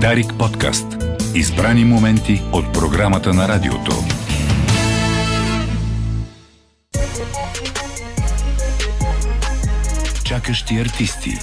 Дарик подкаст. Избрани моменти от програмата на радиото. Чакащи артисти.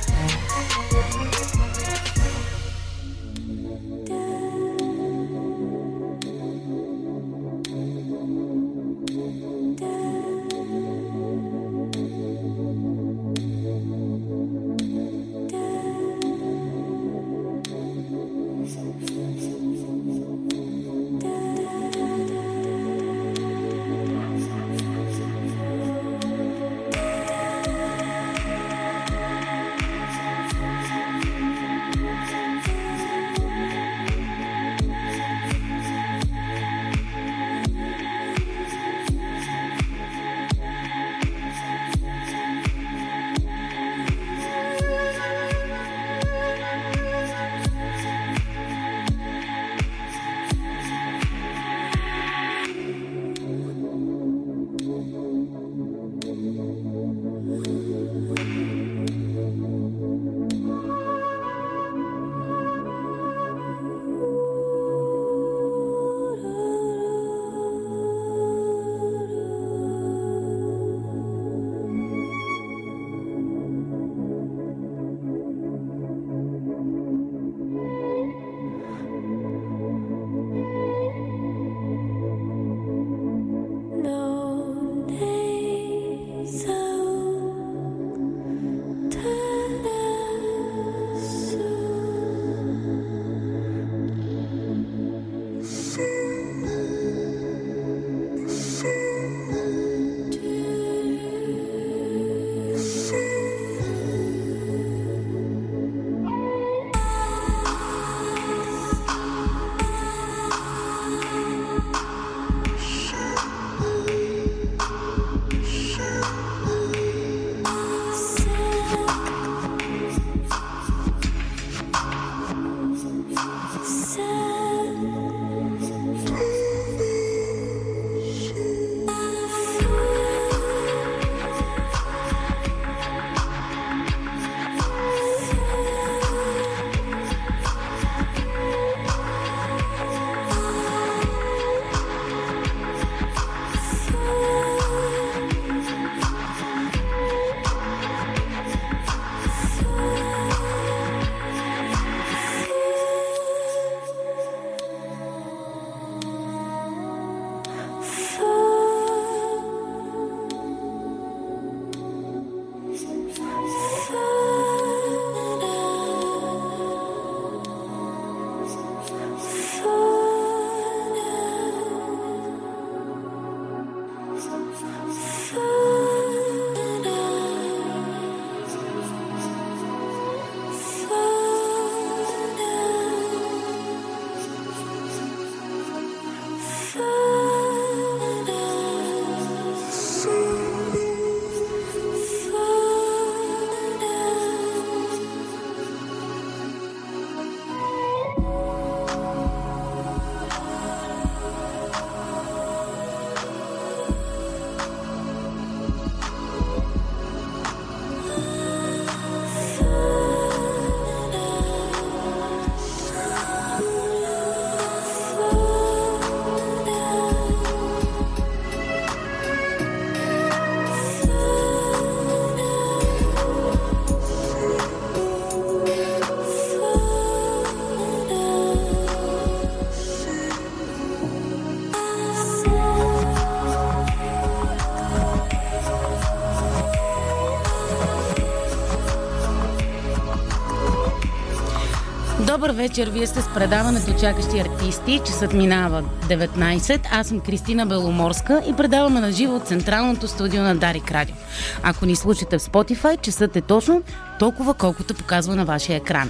Вечер, вие сте с предаването Чакащи артисти. Часът минава 19. Аз съм Кристина Беломорска и предаваме на живо от Централното студио на Дарик Радио. Ако ни слушате в Spotify, часът е точно толкова колкото показва на вашия екран.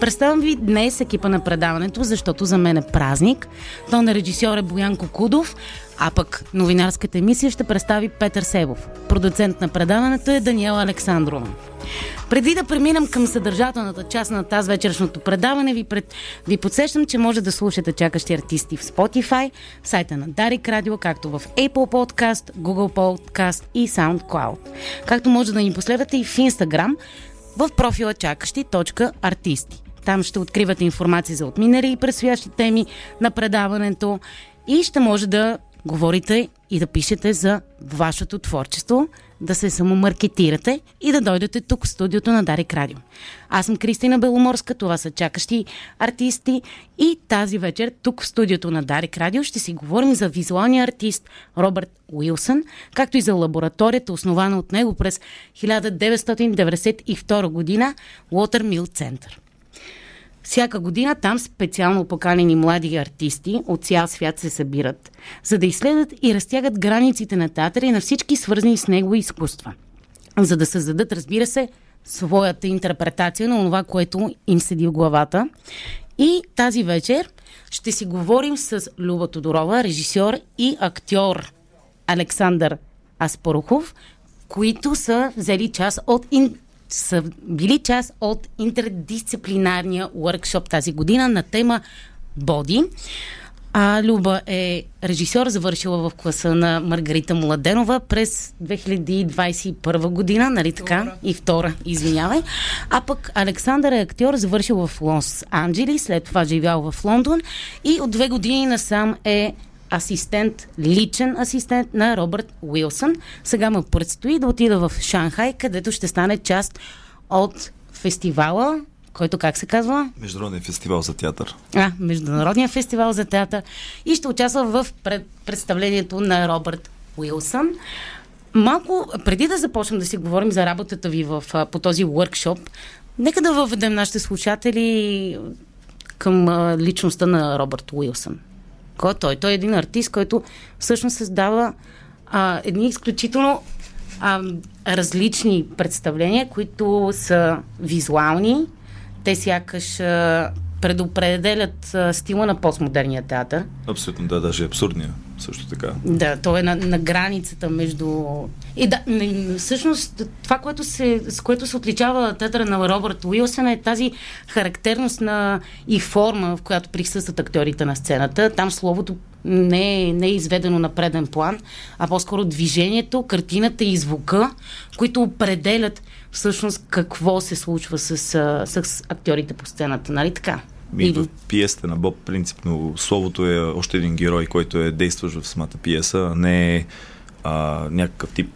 Представям ви днес екипа на предаването, защото за мен е празник. То на режисьор е Боян Кокудов, а пък новинарската емисия ще представи Петър Себов. Продуцент на предаването е Даниела Александрова. Преди да преминем към съдържателната част на тази вечершното предаване, ви, пред... ви подсещам, че може да слушате чакащи артисти в Spotify, в сайта на Дарик Радио, както в Apple Podcast, Google Podcast и SoundCloud. Както може да ни последвате и в Instagram, в профила чакащи.артисти. Там ще откривате информация за отминали и предстоящи теми на предаването и ще може да говорите и да пишете за вашето творчество, да се самомаркетирате и да дойдете тук в студиото на Дарик Радио. Аз съм Кристина Беломорска, това са чакащи артисти и тази вечер тук в студиото на Дарик Радио ще си говорим за визуалния артист Робърт Уилсън, както и за лабораторията, основана от него през 1992 година Watermill Център. Всяка година там специално поканени млади артисти от цял свят се събират, за да изследват и разтягат границите на театъра и на всички свързани с него изкуства. За да създадат, разбира се, своята интерпретация на това, което им седи в главата. И тази вечер ще си говорим с Люба Тодорова, режисьор и актьор Александър Аспорухов, които са взели част от са били част от интердисциплинарния workshop тази година на тема Боди. А Люба е режисьор, завършила в класа на Маргарита Младенова през 2021 година, нали така? Втора. И втора, извинявай. А пък Александър е актьор, завършил в Лос Анджели, след това живял в Лондон и от две години насам е асистент, личен асистент на Робърт Уилсън. Сега му предстои да отида в Шанхай, където ще стане част от фестивала, който как се казва? Международния фестивал за театър. А, Международния фестивал за театър. И ще участва в пред, представлението на Робърт Уилсън. Малко, преди да започнем да си говорим за работата ви в, по този workshop, нека да въведем нашите слушатели към личността на Робърт Уилсън. Кой той? Той е един артист, който всъщност създава а, едни изключително а, различни представления, които са визуални. Те сякаш а, предопределят стила на постмодерния театър. Абсолютно, да, даже абсурдния също така. Да, той е на, на границата между... И да, всъщност това, което се, с което се отличава театъра на Робърт Уилсън е тази характерност на и форма, в която присъстват актьорите на сцената. Там словото не е, не е изведено на преден план, а по-скоро движението, картината и звука, които определят всъщност какво се случва с, с актьорите по сцената. Нали така? И в пиесата на Боб, принципно, словото е още един герой, който е действащ в самата пиеса, а не е а, някакъв тип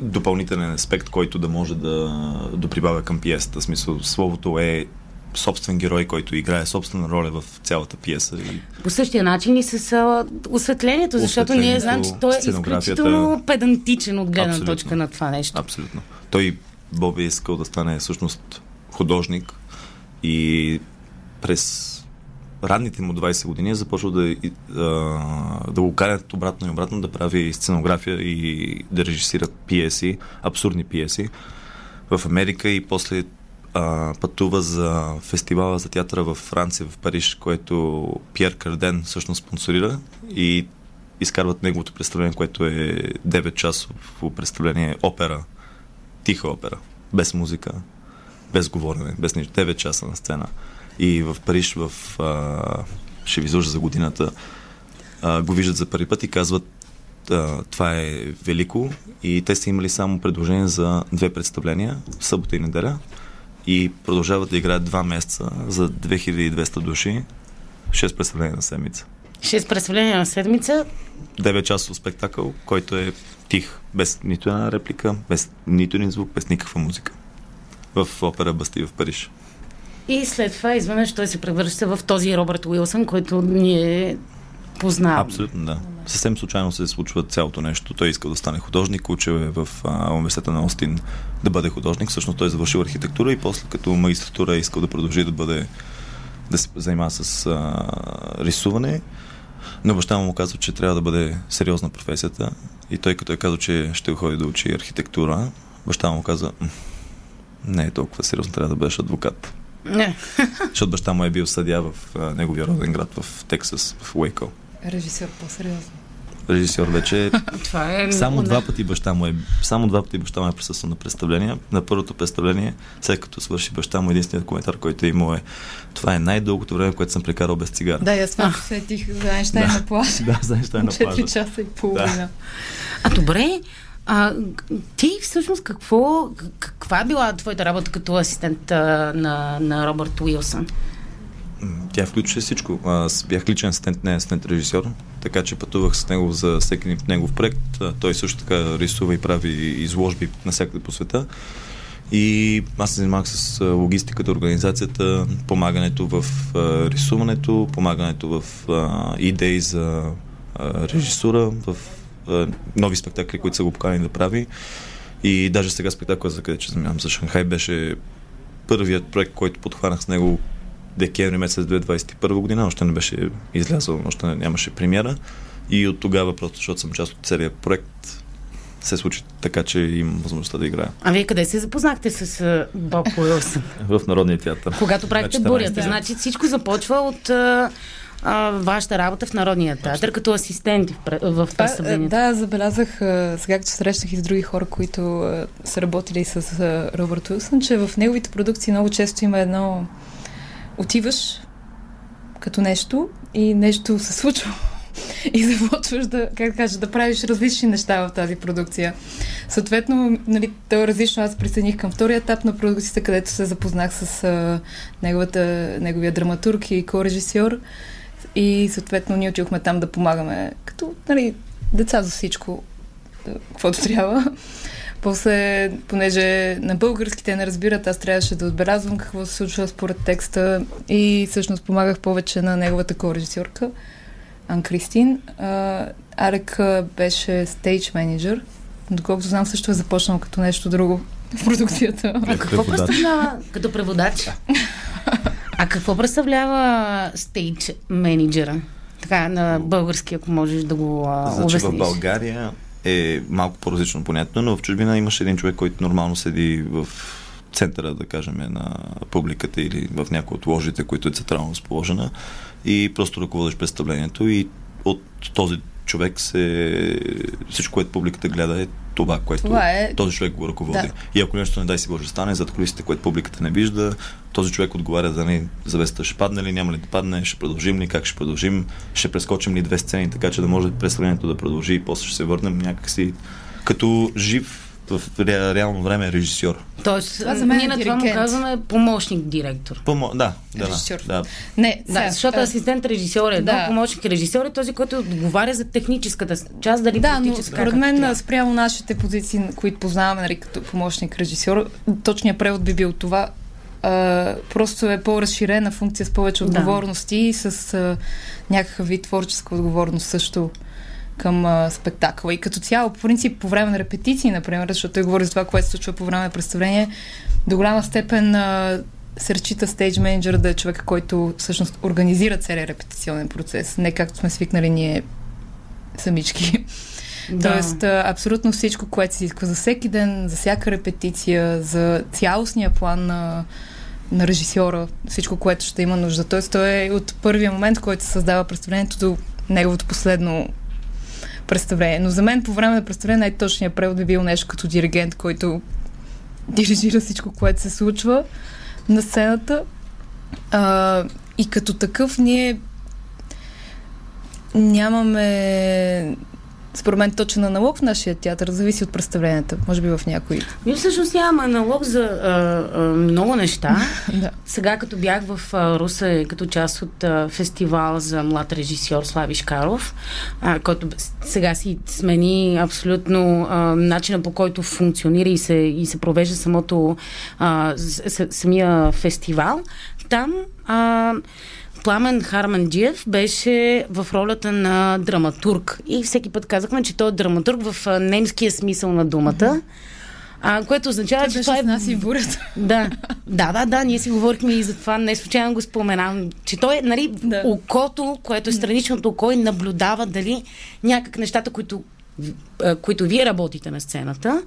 допълнителен аспект, който да може да доприбавя към пиесата. В смисъл, словото е собствен герой, който играе собствена роля в цялата пиеса. По същия начин и с а, осветлението, защото ние знаем, че той е изключително педантичен от гледна Абсолютно. точка на това нещо. Абсолютно. Той, Боби, е искал да стане всъщност художник, и през ранните му 20 години е започва да, да го карат обратно и обратно да прави сценография и да режисира пиеси, абсурдни пиеси в Америка и после а, пътува за фестивала за театъра в Франция, в Париж, което Пьер Карден всъщност спонсорира и изкарват неговото представление, което е 9 часово представление опера, тиха опера, без музика, без говорене, без нищо. 9 часа на сцена. И в Париж, в, а, ще ви изложа за годината, а, го виждат за първи път и казват а, това е велико и те са имали само предложение за две представления, събота и неделя и продължават да играят два месеца за 2200 души, 6 представления на седмица. 6 представления на седмица? 9 часов спектакъл, който е тих, без нито една реплика, без нито един звук, без никаква музика в опера Басти в Париж. И след това изведнъж той се превръща в този Робърт Уилсън, който ние познаваме. Абсолютно, да. Съвсем случайно се случва цялото нещо. Той иска да стане художник, учил е в а, университета на Остин да бъде художник. Всъщност той завършил архитектура и после като магистратура е искал да продължи да бъде да се занимава с а, рисуване. Но баща му казва, че трябва да бъде сериозна професията. И той като е казал, че ще ходи да учи архитектура, баща му каза, не е толкова сериозно, трябва да бъдеш адвокат. Не. Защото баща му е бил съдя в а, неговия роден град в Тексас, в Уейко. Режисьор по-сериозно. Режисьор вече. Това е само два пъти баща му е. Само два пъти баща му е присъствал на представление. На първото представление, след като свърши баща му, единственият коментар, който е имал е това е най-дългото време, което съм прекарал без цигара. Да, аз това сетих за Айнштайн на плажа. Да, за Айнштайн на плажа. 4 часа и половина. Да. А добре, А, ти всъщност какво, каква е била твоята работа като асистент а, на, на Робърт Уилсън? Тя включваше всичко. Аз бях личен асистент, не асистент режисьор, така че пътувах с него за всеки негов проект. Той също така рисува и прави изложби навсякъде по света. И аз се занимавах с логистиката, организацията, помагането в рисуването, помагането в идеи за режисура, в нови спектакли, които са го поканени да прави. И даже сега спектакъл, за къде че занимавам за Шанхай, беше първият проект, който подхванах с него декември месец 2021 година, още не беше излязъл, още нямаше премиера. И от тогава, просто защото съм част от целият проект, се случи така, че имам възможността да играя. А вие къде се запознахте с Боб Уилсън? в Народния театър. Когато правите бурята. Да. Значи всичко започва от а, вашата работа в Народния театър като асистенти в, в представлението. Да, забелязах сега, като срещнах и с други хора, които а, са работили с а, Робърт Уилсън, че в неговите продукции много често има едно отиваш като нещо и нещо се случва и започваш да, как кажа, да правиш различни неща в тази продукция. Съответно, нали, то е различно. Аз присъединих към втория етап на продукцията, където се запознах с а, неговата, неговия драматург и ко-режисьор. И съответно ние отидохме там да помагаме като нали, деца за всичко, каквото трябва. После, понеже на български те не разбират, аз трябваше да отбелязвам какво се случва според текста и всъщност помагах повече на неговата ко-режисьорка, Ан Кристин. Арек беше стейдж менеджер. Доколкото знам, също е започнал като нещо друго в продукцията. А какво представлява като преводач? А какво представлява стейдж менеджера? Така, на български, ако можеш да го а, значи, в България е малко по-различно понятно, но в чужбина имаш един човек, който нормално седи в центъра, да кажем, на публиката или в някои от ложите, които е централно разположена и просто ръководиш представлението и от този човек се... Всичко, което публиката гледа е това, което това е... този човек го ръководи. Да. И ако нещо не дай си Боже стане, зад колисите, което публиката не вижда, този човек отговаря за ни завеста ще падне ли, няма ли да падне, ще продължим ли, как ще продължим, ще прескочим ли две сцени, така че да може представлението да продължи и после ще се върнем някакси като жив в ре, реално време е режисьор. Тоест, това за мен ние е на това му казваме помощник директор. Помо... Да, да, режисьор. да. Не, да, защото а... асистент режисьор е едно, да. помощник режисьор е този, който отговаря за техническата част, дали Да, но според мен спрямо нашите позиции, които познаваме нали, като помощник режисьор, точният превод би бил това Uh, просто е по-разширена функция с повече отговорности да. и с uh, някакъв вид творческа отговорност също към а, спектакъла. И като цяло, по принцип, по време на репетиции, например, защото той говори за това, което се случва по време на представление, до голяма степен а, се разчита стейдж менеджер да е човек, който всъщност организира целият репетиционен процес, не както сме свикнали ние самички. Да. Тоест, абсолютно всичко, което се иска за всеки ден, за всяка репетиция, за цялостния план на, на режисьора, всичко, което ще има нужда. Тоест, той е от първия момент, който се създава представлението до неговото последно представление. Но за мен по време на представление най-точният превод би бил нещо като диригент, който дирижира всичко, което се случва на сцената. А, и като такъв ние нямаме според мен точен аналог в нашия театър, зависи от представленията, може би в някои. Ние всъщност нямаме аналог за а, а, много неща. да. Сега като бях в а, Русе като част от а, фестивал за млад режисьор Слави Шкаров, а, който сега си смени абсолютно а, начина по който функционира и се, и се провежда самото а, с, самия фестивал, там а, Пламен Харманджиев беше в ролята на драматург. И всеки път казахме, че той е драматург в немския смисъл на думата. Mm-hmm. А, което означава, че това е... нас и бурята. Да, да, да, да, ние си говорихме и за това, не случайно го споменавам, че той е, нали, да. окото, което е страничното око и наблюдава дали някак нещата, които които вие работите на сцената,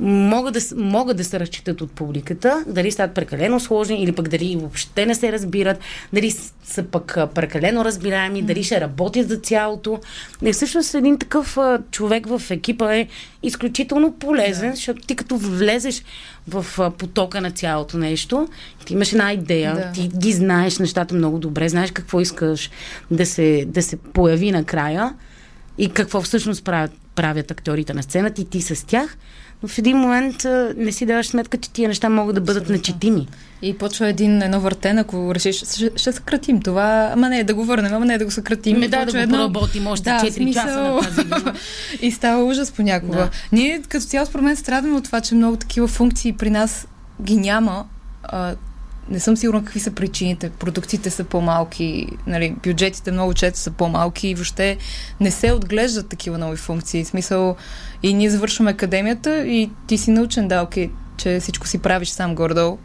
могат да, могат да се разчитат от публиката, дали стават прекалено сложни или пък дали въобще не се разбират, дали са пък прекалено разбираеми, дали ще работят за цялото. И всъщност един такъв човек в екипа е изключително полезен, да. защото ти като влезеш в потока на цялото нещо, ти имаш една идея, да. ти ги знаеш нещата много добре, знаеш какво искаш да се, да се появи накрая и какво всъщност правят правят актьорите на сцената и ти с тях, но в един момент а, не си даваш сметка, че тия неща могат да бъдат Абсолютно. начетими. И почва един едно въртен, ако решиш, ще, ще съкратим това, ама не, да го върнем, ама не да го съкратим. Не, да, да го едно... поработим още да, 4 смисъл... часа на тази И става ужас понякога. Да. Ние като цяло според мен страдаме от това, че много такива функции при нас ги няма. А, не съм сигурна какви са причините. Продукциите са по-малки, нали, бюджетите много често са по-малки и въобще не се отглеждат такива нови функции. В смисъл, и ние завършваме академията и ти си научен, да, окей, че всичко си правиш сам гордо.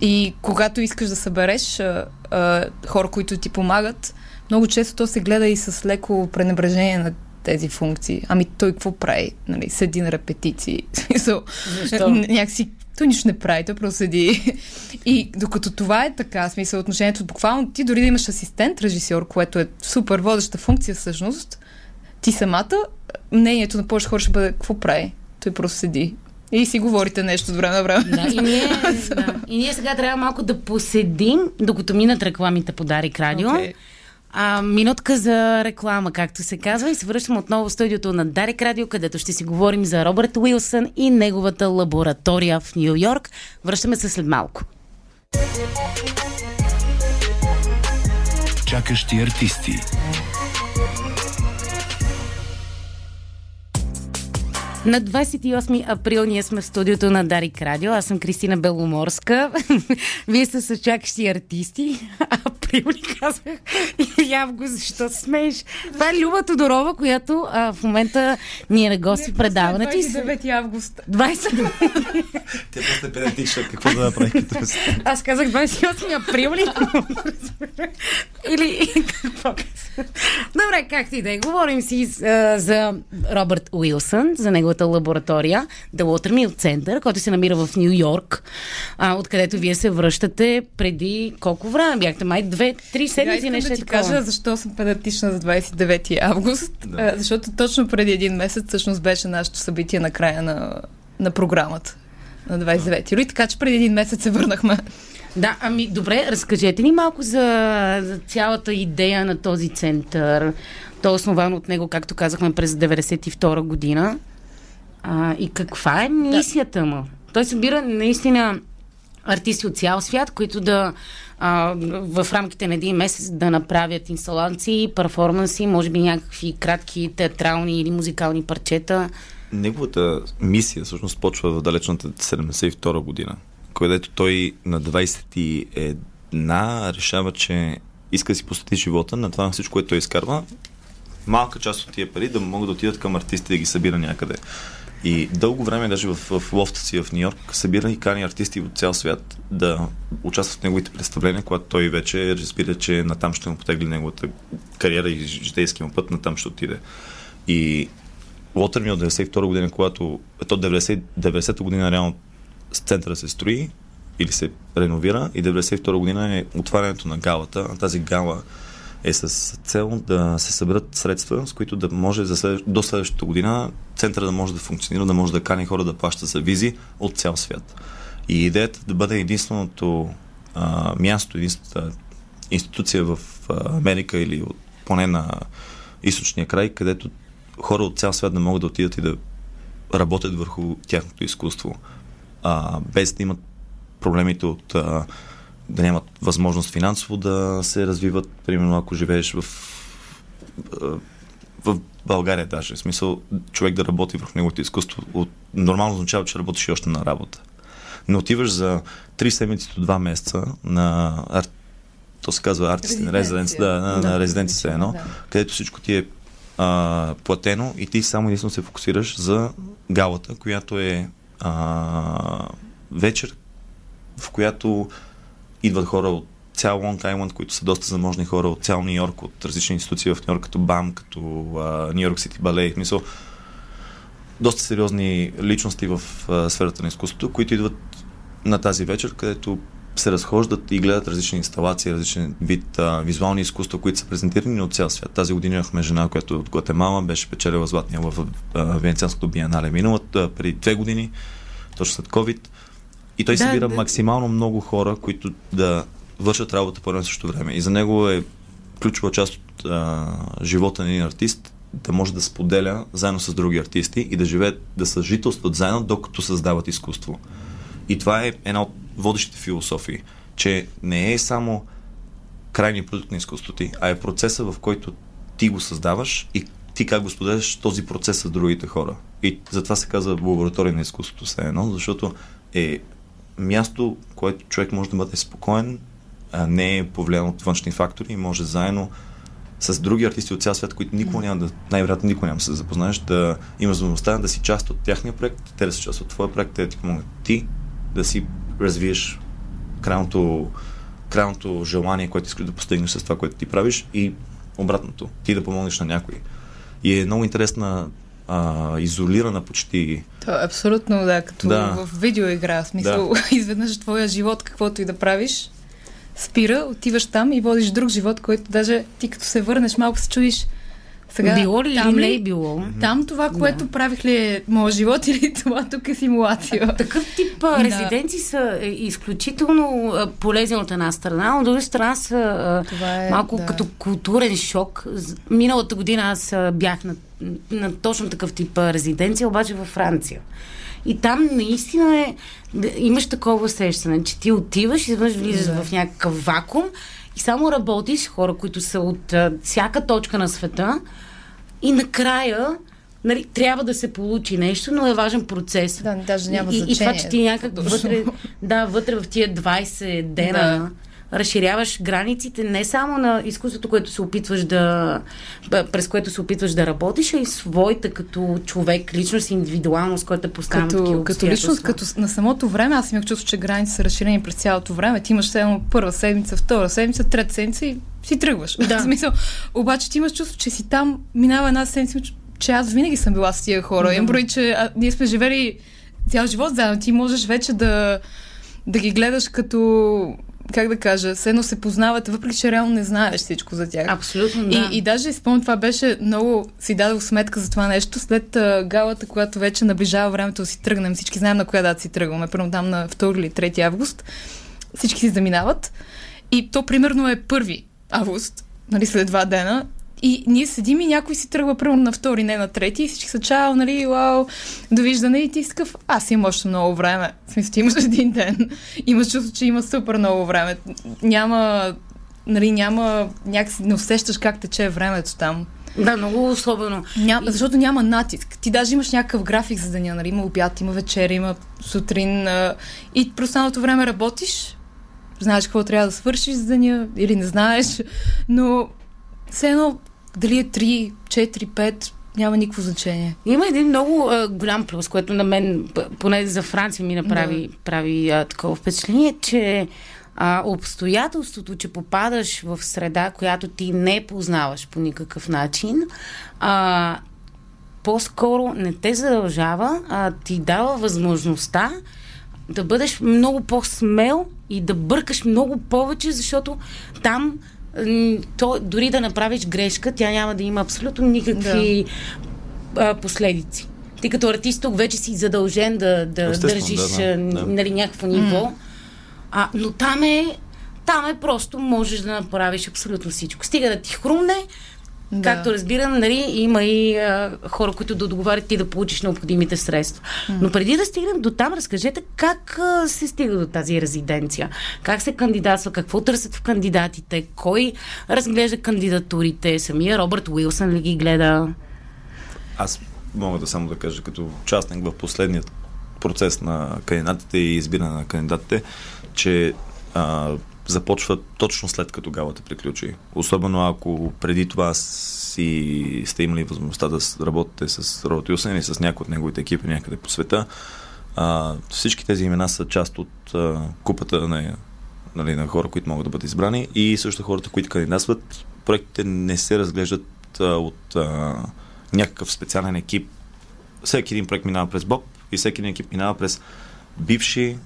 И когато искаш да събереш а, а, хора, които ти помагат, много често то се гледа и с леко пренебрежение на тези функции. Ами той какво прави? Нали, седи на репетиции. Защо? Някакси той нищо не прави, той просто седи. И докато това е така, смисъл отношението, буквално ти дори да имаш асистент, режисьор, което е супер водеща функция всъщност, ти самата, мнението на повече хора ще бъде какво прави? Той просто седи. И си говорите нещо от време на време. Да, и, ние, да. и ние сега трябва малко да поседим, докато минат рекламите по Дарик Радио. Okay. А, минутка за реклама, както се казва, и се връщам отново в студиото на Дарик Радио, където ще си говорим за Робърт Уилсън и неговата лаборатория в Нью Йорк. Връщаме се след малко. Чакащи артисти. На 28 април ние сме в студиото на Дарик Радио. Аз съм Кристина Беломорска. Вие сте с чакащи артисти. Април ли казах? И август, защо смееш? Това е Люба Тодорова, която а, в момента ни е на гости в предаването. 29 август. 20... Тя просто е педантична. Какво да направи като Аз казах 28 април ли? Или какво Добре, както и да е. Говорим си а, за Робърт Уилсън, за неговата лаборатория, The Watermill Center, който се намира в Нью Йорк, а, откъдето вие се връщате преди колко време? Бяхте май две-три седмици, нещо да ти такова. кажа защо съм педантична за 29 август, да. защото точно преди един месец всъщност беше нашето събитие на края на, на програмата на 29 юли, така че преди един месец се върнахме. Да, ами добре, разкажете ни малко за, за цялата идея на този център. Той е основан от него, както казахме, през 92 година. А, и каква е мисията му? Той събира наистина артисти от цял свят, които да а, в рамките на един месец да направят инсталации, перформанси, може би някакви кратки театрални или музикални парчета. Неговата мисия всъщност почва в далечната 72 година, където той на 21 решава, че иска да си посвети живота на това на всичко, което той изкарва. Малка част от тия пари да могат да отидат към артисти да ги събира някъде. И дълго време, даже в, в лофта си в Нью Йорк, събира и кани артисти от цял свят да участват в неговите представления, когато той вече разбира, че натам ще му потегли неговата кариера и житейски му път, натам ще отиде. И Watermill от 92 година, когато ето 90, 90 година реално центъра се строи или се реновира и 92 година е отварянето на галата. Тази гала е с цел да се съберат средства, с които да може за след... до следващата година центъра да може да функционира, да може да кани хора да плащат за визи от цял свят. И идеята да бъде единственото а, място, единствената институция в Америка или от, поне на източния край, където хора от цял свят да могат да отидат и да работят върху тяхното изкуство, а, без да имат проблемите от а, да нямат възможност финансово да се развиват, примерно ако живееш в, в България даже. В смисъл човек да работи върху неговото изкуство от, нормално означава, че работиш още на работа. Не отиваш за 3 седмици до 2 месеца на ар... то се казва артистен резиденц, да, на, да, на резиденция едно, да. където всичко ти е а, платено и ти само единствено се фокусираш за галата, която е а, вечер, в която идват хора от цял Лонг Айленд, които са доста заможни хора от цял Нью Йорк, от различни институции в Нью Йорк, като БАМ, като Нью Йорк Сити Балет. Мисъл, доста сериозни личности в а, сферата на изкуството, които идват на тази вечер, където се разхождат и гледат различни инсталации, различен вид а, визуални изкуства, които са презентирани от цял свят. Тази година имахме жена, която от Гватемала беше печелила златния в Венецианското биенале миналата, преди две години, точно след COVID. И той да, събира да. максимално много хора, които да вършат работа по едно също време. И за него е ключова част от а, живота на един артист да може да споделя заедно с други артисти и да живеят, да съжителстват заедно, докато създават изкуство. И това е една от водещите философии, че не е само крайният продукт на изкуството ти, а е процеса, в който ти го създаваш и ти как го споделяш този процес с другите хора. И затова се казва лаборатория на изкуството все едно, защото е място, което човек може да бъде спокоен, а не е повлиян от външни фактори и може заедно с други артисти от цял свят, които никога няма да, най-вероятно никога няма да се запознаеш, да имаш възможността да си част от тяхния проект, те да си част от твоя проект, те да ти помогнат ти да си развиеш крайното, крайното желание, което искаш да постигнеш с това, което ти правиш и обратното, ти да помогнеш на някой. И е много интересна а, изолирана почти. То е абсолютно, да, като да. в видеоигра. В смисъл, да. изведнъж твоя живот, каквото и да правиш, спира, отиваш там и водиш друг живот, който даже ти като се върнеш малко се чудиш сега, било ли там ли, не е било? Там това, което да. правих ли е моят живот или това тук е симулация? Такъв тип да. резиденции са е, изключително полезни от една страна, от друга страна са е, малко да. като културен шок. Миналата година аз бях на, на точно такъв тип резиденция, обаче във Франция. И там наистина е, имаш такова усещане, че ти отиваш и влизаш да. в някакъв вакуум и само работиш с хора, които са от а, всяка точка на света и накрая нали, трябва да се получи нещо, но е важен процес. Да, даже няма и, значение. И това, че ти някак вътре, да, вътре в тия 20 дена да разширяваш границите не само на изкуството, което се опитваш да, през което се опитваш да работиш, а и своята като човек, личност, индивидуалност, която е поставена като, като личност, като на самото време, аз имах чувство, че границите са разширени през цялото време. Ти имаш само първа седмица, втора седмица, трета седмица и си тръгваш. Да. В смисъл, обаче ти имаш чувство, че си там, минава една седмица, че аз винаги съм била с тия хора. Имам брои, че а, ние сме живели цял живот заедно. Ти можеш вече да, да ги гледаш като как да кажа, все едно се познавате, въпреки че реално не знаеш всичко за тях. Абсолютно, да. И, и даже спомням, това беше много, си дадох сметка за това нещо, след а, галата, която вече наближава времето да си тръгнем, всички знаем на коя дата си тръгваме, първо там на 2 или 3 август, всички си заминават. И то примерно е 1 август, нали, след два дена, и ние седим и някой си тръгва примерно на втори, не на трети и всички са чао, нали, вау, довиждане и ти си такъв, аз имам още много време. В смисъл, ти имаш един ден. Имаш чувство, че има супер много време. Няма, нали, няма, някакси не усещаш как тече времето там. Да, много особено. Ням, защото няма натиск. Ти даже имаш някакъв график за деня, нали? Има обяд, има вечер, има сутрин. А, и през време работиш, знаеш какво трябва да свършиш за деня или не знаеш, но все едно дали е 3, 4, 5, няма никакво значение. Има един много а, голям плюс, което на мен, поне за Франция ми направи да. прави а, такова впечатление, че а, обстоятелството, че попадаш в среда, която ти не познаваш по никакъв начин, а, по-скоро не те задължава, а ти дава възможността да бъдеш много по-смел и да бъркаш много повече, защото там то, дори да направиш грешка, тя няма да има абсолютно никакви да. последици. Ти като артист тук вече си задължен да, да държиш да, да. Нали, някакво ниво. Mm. А, но там е, там е просто можеш да направиш абсолютно всичко. Стига да ти хрумне, да. Както разбирам, нали, има и а, хора, които да договарят ти да получиш необходимите средства. Mm. Но преди да стигнем до там, разкажете как а, се стига до тази резиденция. Как се кандидатства, какво търсят в кандидатите, кой разглежда кандидатурите, самия Робърт Уилсън ли ги гледа? Аз мога да само да кажа, като участник в последният процес на кандидатите и избиране на кандидатите, че а, започва точно след като галата приключи. Особено ако преди това си сте имали възможността да работите с Робът Юсен или с някой от неговите екипи някъде по света. А, всички тези имена са част от а, купата на, нали, на хора, които могат да бъдат избрани и също хората, които кандидатстват. Проектите не се разглеждат а, от а, някакъв специален екип. Всеки един проект минава през Боб и всеки един екип минава през бивши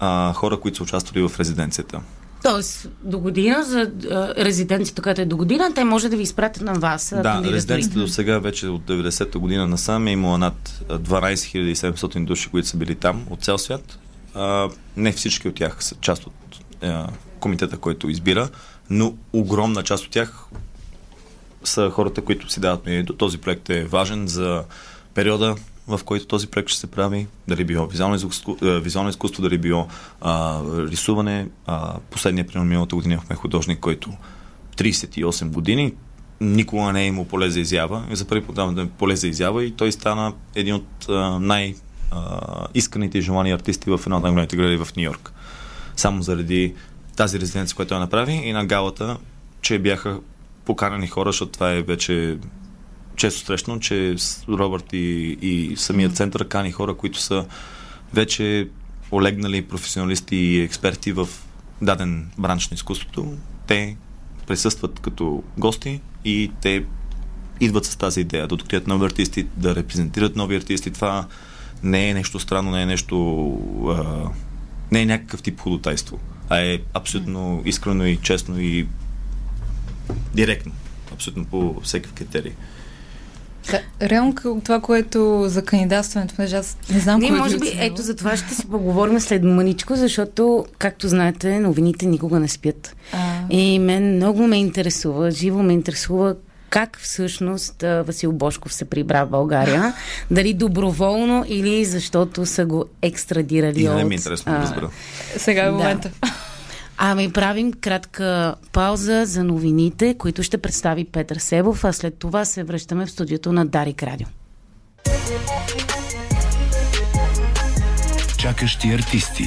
а, хора, които са участвали в резиденцията. Тоест, до година, за а, резиденцията, която е до година, те може да ви изпратят на вас. Да, резиденцията до сега вече от 90-та година насам е имала над 12 700 души, които са били там от цял свят. А, не всички от тях са част от а, комитета, който избира, но огромна част от тях са хората, които си дават. Този проект е важен за периода, в който този проект ще се прави, дали било визуално изкуство, визуално изкуство дали било а, рисуване. А, последния, пример, миналата година имахме художник, който 38 години никога не е имал поле за изява. За първи път да поле за изява и той стана един от а, най- исканите и желани артисти в една от най-големите гради в Нью Йорк. Само заради тази резиденция, която той направи и на галата, че бяха поканени хора, защото това е вече често срещано, че Робърт и, и самият център кани хора, които са вече олегнали професионалисти и експерти в даден бранш на изкуството. Те присъстват като гости и те идват с тази идея да открият нови артисти, да репрезентират нови артисти. Това не е нещо странно, не е нещо. А, не е някакъв тип ходотайство, а е абсолютно искрено и честно и директно. Абсолютно по всеки критерий. Да, реално това, което за кандидатстването, понеже аз не знам Не, може би, ето за това ще си поговорим след мъничко, защото, както знаете, новините никога не спят. А... И мен много ме интересува, живо ме интересува как всъщност Васил Бошков се прибра в България. Дали доброволно или защото са го екстрадирали и от... Не ми е интересно да разбера. Сега е момента. Да. Ами правим кратка пауза за новините, които ще представи Петър Себов, а след това се връщаме в студиото на Дарик Радио. Чакащи артисти.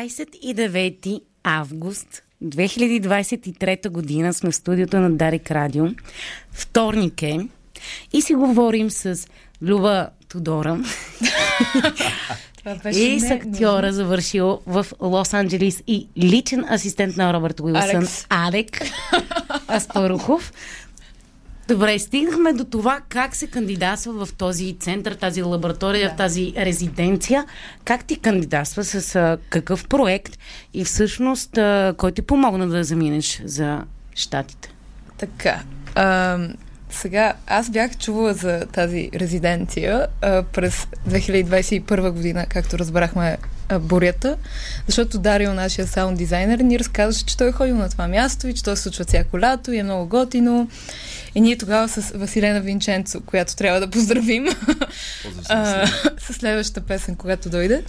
29 август 2023 година сме в студиото на Дарик Радио. Вторник е и си говорим с Люба Тодора и с актьора, завършил в Лос-Анджелис и личен асистент на Робърт Уилсън, Алек Аспарухов. Добре, стигнахме до това как се кандидатства в този център, тази лаборатория, да. тази резиденция. Как ти кандидатства, с а, какъв проект и всъщност а, кой ти помогна да заминеш за щатите? Така. А, сега, аз бях чувала за тази резиденция а, през 2021 година, както разбрахме а, бурята, защото Дарио, нашия саунд дизайнер, ни разказваше, че той е ходил на това място и че той се случва всяко лято и е много готино. И ние тогава с Василена Винченцо, която трябва да поздравим с следващата песен, когато дойде.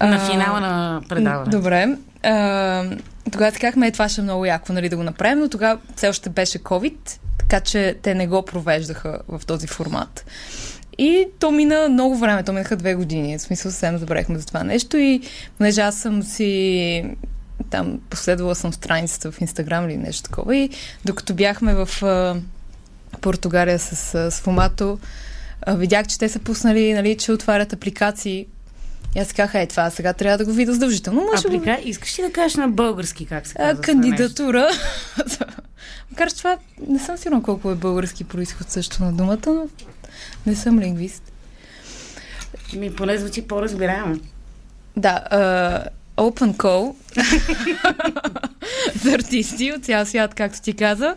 На финала на предаването. Добре. А, тогава си казахме, е, това ще е много яко нали, да го направим, но тогава все още беше COVID, така че те не го провеждаха в този формат. И то мина много време, то минаха две години. В смисъл съвсем забравихме за това нещо и понеже аз съм си там последвала съм страницата в Инстаграм или нещо такова и докато бяхме в Португалия с, с Фомато, видях, че те са пуснали, нали, че отварят апликации. И аз казах, е, това сега трябва да го видя задължително. Може Аплика... Го... Искаш ли да кажеш на български как се казва? кандидатура. Макар, че това не съм сигурна колко е български происход също на думата, но не съм лингвист. Ми поне звучи по-разбираемо. Да, uh, Open Call за артисти от цял свят, както ти каза.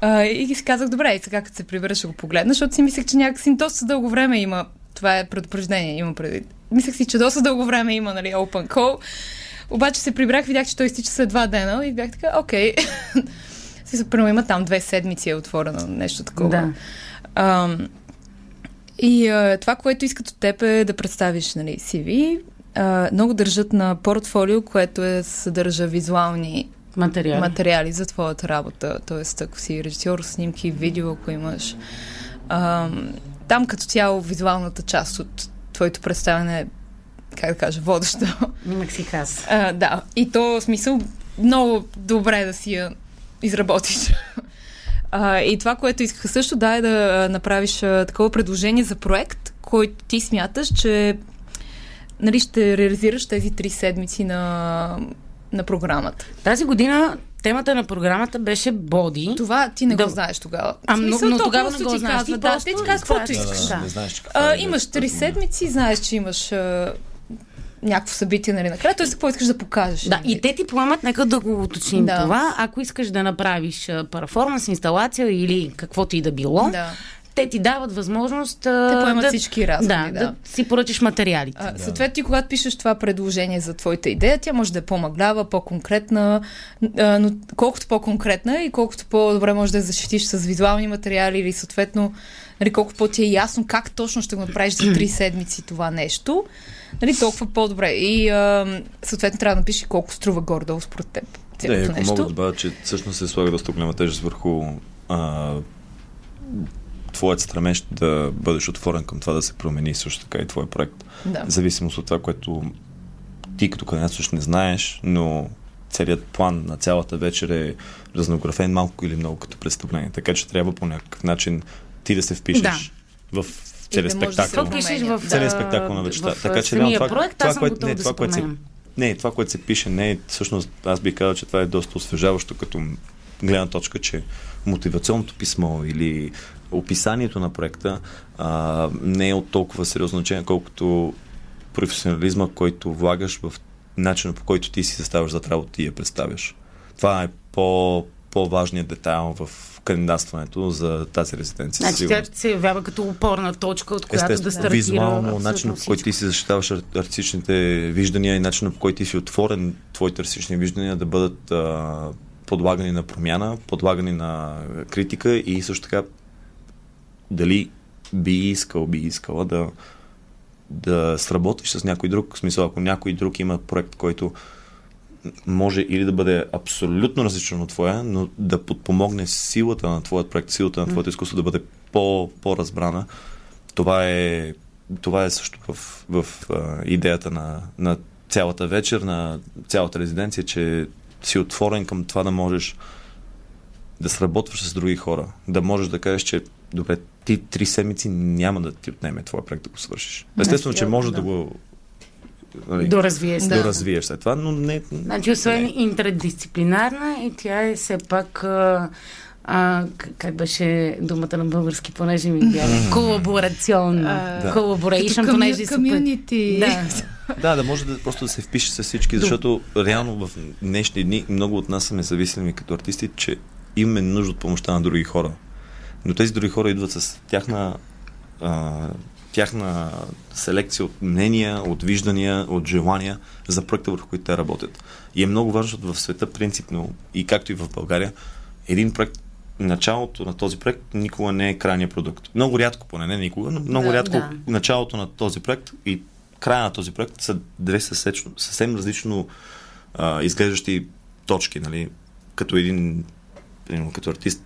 А, и си казах, добре, и сега като се прибера ще го погледна, защото си мислех, че някакси доста дълго време има. Това е предупреждение, има предвид. Мислех си, че доста дълго време има, нали, open call. Обаче се прибрах, видях, че той изтича след два дена и бях така, окей. Си първо има там две седмици е отворено, нещо такова. Да. А, и а, това, което искат от теб е да представиш нали, CV. А, много държат на портфолио, което е, съдържа визуални материали. материали за твоята работа. Тоест, ако си режисьор, снимки, видео, ако имаш. А, там като цяло визуалната част от твоето представяне е, как да кажа, водеща. Имах си хас. А, да, и то в смисъл много добре да си я изработиш. А, и това, което исках също да е да направиш а, такова предложение за проект, който ти смяташ, че нали, ще реализираш тези три седмици на на програмата. Тази година темата на програмата беше Боди. Това ти не да. го знаеш тогава. А, но, но тогава не го знаеш. Казва, да, ти ти казваш каквото искаш. Да, да, не знаеш, а, имаш три седмици, знаеш, че имаш а, някакво събитие, нали, накрая, т.е. какво искаш да покажеш. Да, нали? и те ти поемат, нека да го уточним да. това. Ако искаш да направиш перформанс, инсталация или каквото и да било, да те ти дават възможност. Те поемат да, всички разходи. Да, да, да си поръчаш материалите. А, да. Съответно, ти когато пишеш това предложение за твоята идея, тя може да е по-мъглява, по-конкретна, а, но колкото по-конкретна и колкото по-добре може да защитиш с визуални материали или съответно, нали, колко по-ти е ясно как точно ще го направиш за три седмици това нещо, нали, толкова по-добре. И а, съответно трябва да напишеш колко струва гордо според теб. Не, ако нещо. мога да добавя, че всъщност се слага доста голяма тежест върху а, твоят стремеж да бъдеш отворен към това да се промени също така и твой проект. Да. Зависимост от това, което ти като кандидатстваш не знаеш, но целият план на цялата вечер е разнографен малко или много като представление. Така че трябва по някакъв начин ти да се впишеш да. в целият спектакъл. Да се в, целият спектакъл на вечерта. Така че няма това, проект, това, което, не, това, което се, не, това, което се пише, не е, всъщност, аз би казал, че това е доста освежаващо като гледна точка, че мотивационното писмо или описанието на проекта а, не е от толкова сериозно значение, колкото професионализма, който влагаш в начина по който ти си съставяш за работа и я представяш. Това е по, по-важният детайл в кандидатстването за тази резиденция. Значи тя се явява като опорна точка, от която Естествено, да стартира. Визуално, начинът по който ти си защитаваш артистичните виждания и начинът по който ти си отворен твоите артистични виждания да бъдат а, подлагани на промяна, подлагани на критика и също така дали би искал, би искала да, да сработиш с някой друг. В смисъл, ако някой друг има проект, който може или да бъде абсолютно различен от твоя, но да подпомогне силата на твоят проект, силата на твоето изкуство да бъде по, по-разбрана. Това е, това е също в, в а, идеята на, на цялата вечер, на цялата резиденция, че си отворен към това да можеш да сработваш с други хора. Да можеш да кажеш, че добре, ти три седмици няма да ти отнеме твоя проект да го свършиш. Естествено, че може да, да го нали, доразвиеш. Да. Доразвиеш след това, но не... Значи, освен не. интердисциплинарна и тя е все пак... А, а, как беше думата на български, понеже ми бяга? Колаборационна. Да. Колаборейшн, понеже са... Комюнити. Да. да, да може да просто да се впише с всички, защото реално в днешни дни много от нас сме зависими като артисти, че имаме нужда от помощта на други хора. Но тези други хора идват с тяхна а, тяхна селекция от мнения, от виждания, от желания за проекта, върху които те работят. И е много важно, защото в света принципно, и както и в България, един проект, началото на този проект никога не е крайният продукт. Много рядко, поне не никога, но много да, рядко да. началото на този проект и края на този проект са две съвсем, съвсем различно а, изглеждащи точки, нали? Като един, като артист,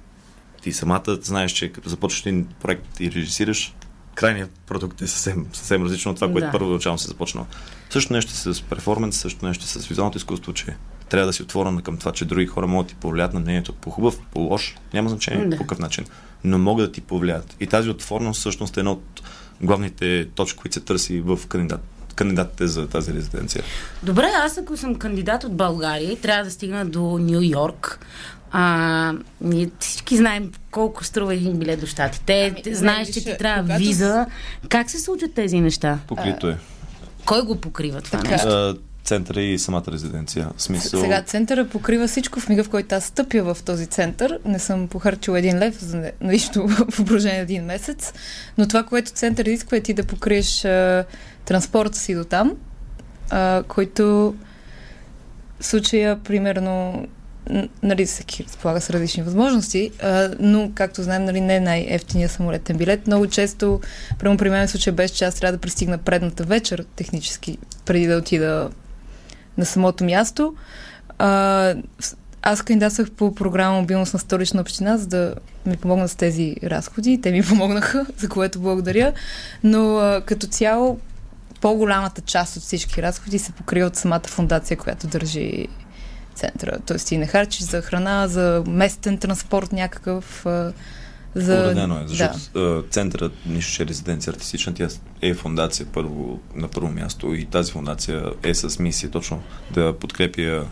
ти самата знаеш, че като започваш един проект и режисираш, крайният продукт е съвсем, съвсем различно от това, което да. първоначално се започнал. Също нещо с перформанс, също нещо с визуалното изкуство, че трябва да си отворена към това, че други хора могат да ти повлият на мнението по хубав, по лош, няма значение да. по какъв начин, но могат да ти повлият. И тази отвореност всъщност е една от главните точки, които се търси в кандидат, кандидатите за тази резиденция? Добре, аз ако съм кандидат от България, трябва да стигна до Нью Йорк. А, ние всички знаем колко струва един билет до щатите. Ами, знаеш, че ти трябва когато... виза. Как се случват тези неща? Покрито е. Кой го покрива това така. нещо? центъра и самата резиденция. Смисъл... Сега центъра покрива всичко в мига, в който аз стъпя в този център. Не съм похарчила един лев за нищо в продължение един месец, но това, което център изисква е ти да покриеш а, транспорта си до там, а, който в случая, примерно, нали, всеки разполага с различни възможности, а, но, както знаем, нали, не е най-ефтиният самолетен билет. Много често, прямо при мен в случая беше, че аз трябва да пристигна предната вечер, технически, преди да отида на самото място. А, аз кандидатствах по програма Мобилност на столична община, за да ми помогнат с тези разходи. Те ми помогнаха, за което благодаря. Но а, като цяло, по-голямата част от всички разходи се покрива от самата фундация, която държи центъра. Тоест ти не харчиш за храна, за местен транспорт някакъв. За... Уредено е, защото да. центърът, нищо, че е резиденция артистична, тя е фундация първо, на първо място и тази фундация е с мисия точно да подкрепя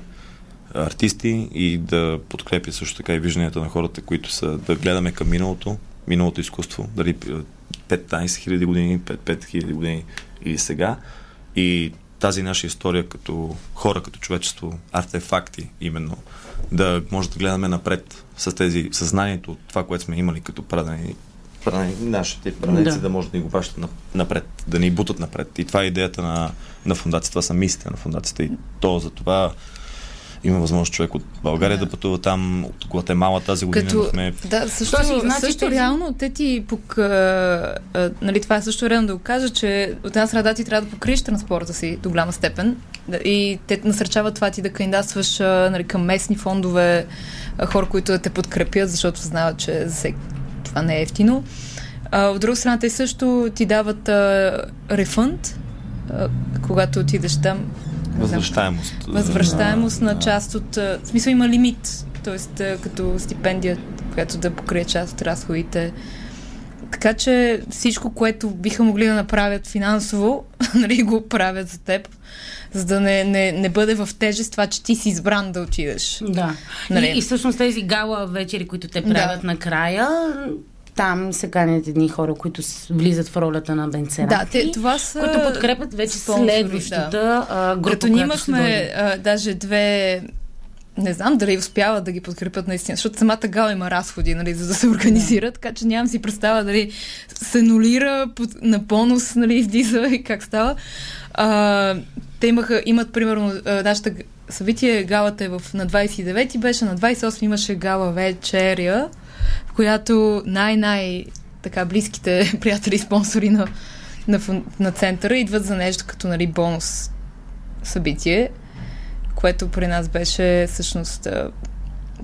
артисти и да подкрепя също така и вижданията на хората, които са да гледаме към миналото, миналото изкуство, дали 15 хиляди години, 5 хиляди години или сега. И тази наша история като хора, като човечество, артефакти именно, да може да гледаме напред с тези съзнанието от това, което сме имали като прадени, прадени нашите праденици, да. да може да ни го пращат напред, да ни бутат напред. И това е идеята на, на фундацията, това са мисите на фундацията. И то за това има възможност човек от България да, да пътува там, от Гватемала тази година. Като, имахме... Да, също, Тоест, значи, също тези... реално те ти пок... А, а, нали, това е също реално да го кажа, че от една среда ти трябва да покриеш транспорта си до голяма степен и те насърчават това ти да кандидатстваш нали, към местни фондове, хора, които да те подкрепят, защото знаят, че за всеки това не е ефтино. А, от друга страна, те също ти дават а, рефънд, а, когато отидеш там. Възвръщаемост. Възвръщаемост на, на част от... В смисъл има лимит, т.е. като стипендия, която да покрие част от разходите. Така че всичко, което биха могли да направят финансово, нали, го правят за теб, за да не, не, не бъде в тежест това, че ти си избран да отидеш. Да. Нали? И, и всъщност тези гала вечери, които те правят да. накрая, там се канят едни хора, които влизат в ролята на Бенцера. Да, те, това са... Които подкрепят вече следващата да. група, Като ние имахме а, даже две не знам дали успяват да ги подкрепят наистина, защото самата гала има разходи, нали, за да се организират, така че нямам си представа дали се нулира на бонус, нали, в диза и как става. А, те имаха, имат примерно нашата събитие, галата е в, на 29 беше, на 28 имаше гала вечеря, която най-най така близките приятели и спонсори на, на, на центъра идват за нещо като нали, бонус събитие, което при нас беше всъщност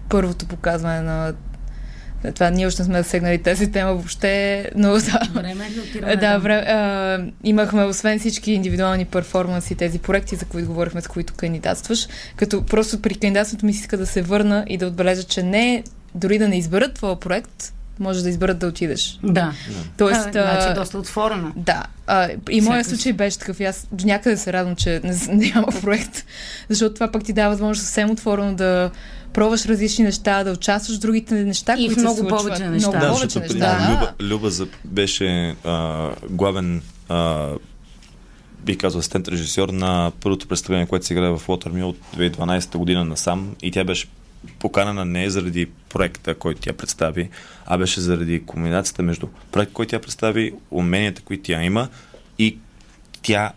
първото показване на Това ние още не сме засегнали тази тема въобще, но да. Време е да, време, а, имахме освен всички индивидуални перформанси, тези проекти, за които говорихме, с които кандидатстваш, като просто при кандидатството ми си иска да се върна и да отбележа, че не дори да не изберат твоя проект, може да изберат да отидеш. Да. Тоест, а, значи доста отворена. Да. А, и моят случай беше такъв. Аз до някъде се радвам, че не, няма проект. Защото това пък ти дава възможност съвсем отворено да пробваш различни неща, да участваш в другите неща, и които в много се случват. повече неща. Много Да, повече защото неща. Да. Люба, Люба за, беше а, главен а, бих казал асистент режисьор на първото представление, което се играе в Watermill от 2012 година насам и тя беше поканена не заради проекта, който тя представи, а беше заради комбинацията между проект, който тя представи, уменията, които тя има и тя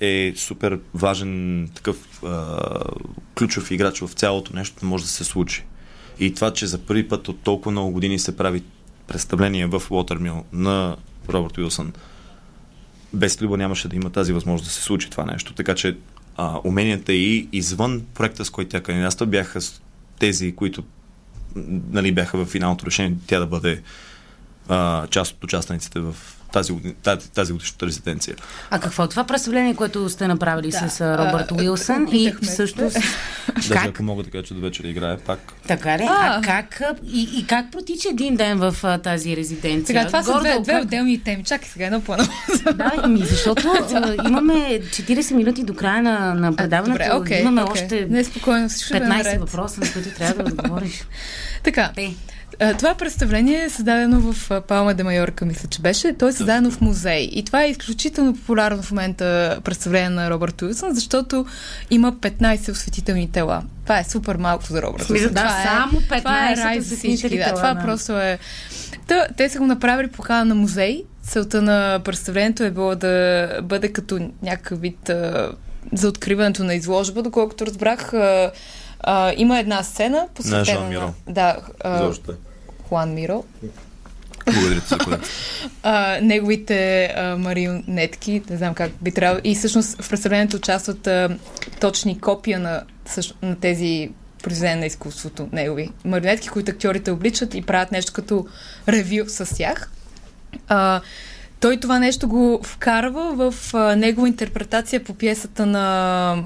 е супер важен такъв а, ключов играч в цялото нещо, може да се случи. И това, че за първи път от толкова много години се прави представление в Watermill на Робърт Уилсън, без Люба нямаше да има тази възможност да се случи това нещо. Така че а, уменията и извън проекта, с който тя кандидатства, бяха тези, които нали, бяха в финалното решение тя да бъде а, част от участниците в тази, тази, тази годишната резиденция. А какво е това представление, което сте направили Да. с а, Робърт А, Уилсън? И всъщност... Даже как? ако мога да кажа, че до вечера играе пак. Така ли? А, А. как, а, и, и как протича един ден в а, тази резиденция? Сега, това са две, Гордо, две как- отделни теми. Чакай сега едно по. Да, ами, защото а, имаме 40 минути до края на, на предаването. Добре, окей. имаме окей. още Не, спокойно, всичко ще бъде 15 наред. въпроса, на които трябва да отговориш. Така, Те. Това представление е създадено в Палма де Майорка, мисля, че беше. То е създадено в музей. И това е изключително популярно в момента представление на Робърт Уилсън, защото има 15 осветителни тела. Това е супер малко за Робърт Уилсън. да, това само е, това е 15 рай за всички. Да, това да. просто е... Та, те са го направили покана на музей. Целта на представлението е било да бъде като някакъв вид а, за откриването на изложба, доколкото разбрах. А, а, има една сцена, посветена Жан Миро. Да, а, Защо? Хуан Миро. Благодаря ти за а, неговите а, марионетки, не знам как би трябвало. И всъщност в представлението участват а, точни копия на, същ, на тези произведения на изкуството негови. Марионетки, които актьорите обличат и правят нещо като ревю с тях. А, той това нещо го вкарва в а, негова интерпретация по пиесата на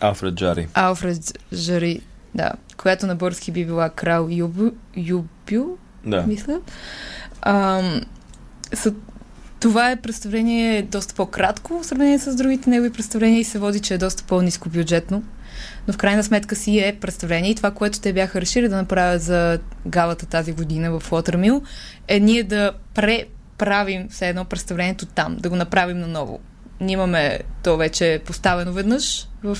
Алфред Джари. Алфред Жари, да, която на български би била Крал Юбю, Юбю Да. мисля. Ам, са, това е представление доста по-кратко в сравнение с другите негови представления и се води, че е доста по-низко бюджетно. Но в крайна сметка си е представление и това, което те бяха решили да направят за галата тази година в Watermill е ние да преправим все едно представлението там, да го направим наново. Ние имаме то вече поставено веднъж в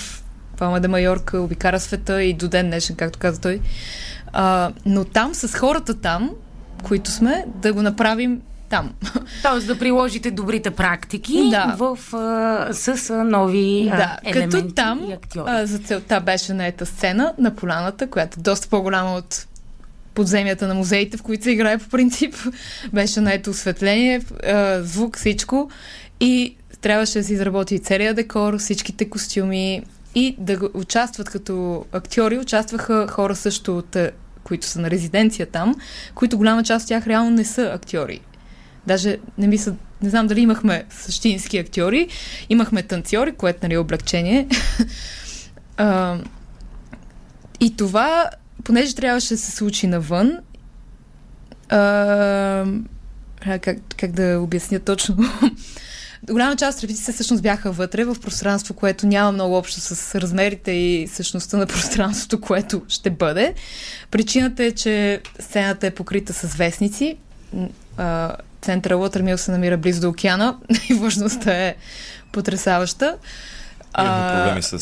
Палма де Майорка, обикара света и до ден днешен, както каза той. А, но там, с хората там, които сме, да го направим там. Тоест да приложите добрите практики Да. в, а, с а, нови а, да, елементи като там и актьори. а, за целта беше наета сцена на поляната, която е доста по-голяма от подземията на музеите, в които се играе по принцип. Беше наето осветление, а, звук, всичко. И трябваше да се изработи целият декор, всичките костюми и да участват като актьори. Участваха хора също, от, а, които са на резиденция там, които голяма част от тях реално не са актьори. Даже не мисля, не знам дали имахме същински актьори, имахме танцори, което нали е облегчение. а, и това, понеже трябваше да се случи навън, а, как, как да обясня точно? Голяма част от репетициите всъщност бяха вътре в пространство, което няма много общо с размерите и същността на пространството, което ще бъде. Причината е, че сцената е покрита с вестници. Центъра Лотърмил се намира близо до океана и влажността е потрясаваща. Имахме А, проблеми с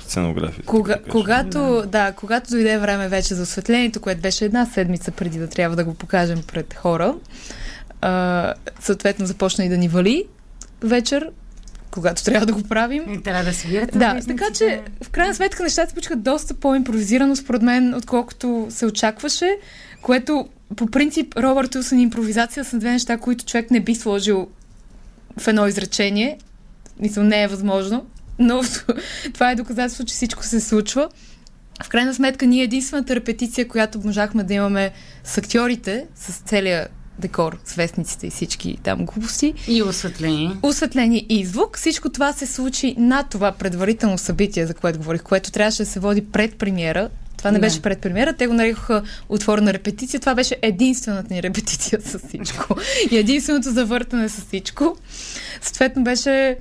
сценографията. Кога, така да когато, да. когато дойде време вече за осветлението, което беше една седмица преди да трябва да го покажем пред хора, а, съответно започна и да ни вали вечер, когато трябва да го правим. И трябва да свирате. Да, вестниците. така че в крайна сметка нещата се получиха доста по-импровизирано според мен, отколкото се очакваше, което по принцип Робърт Уилсън и импровизация са две неща, които човек не би сложил в едно изречение. Мисля, не е възможно, но това е доказателство, че всичко се случва. в крайна сметка ние единствената репетиция, която можахме да имаме с актьорите, с целия декор, с вестниците и всички там глупости. И осветление. Осветление и звук. Всичко това се случи на това предварително събитие, за което говорих, което трябваше да се води пред премиера. Това не, не. беше пред премиера, те го нарекоха отворена репетиция. Това беше единствената ни репетиция с всичко. И единственото завъртане с всичко. Съответно беше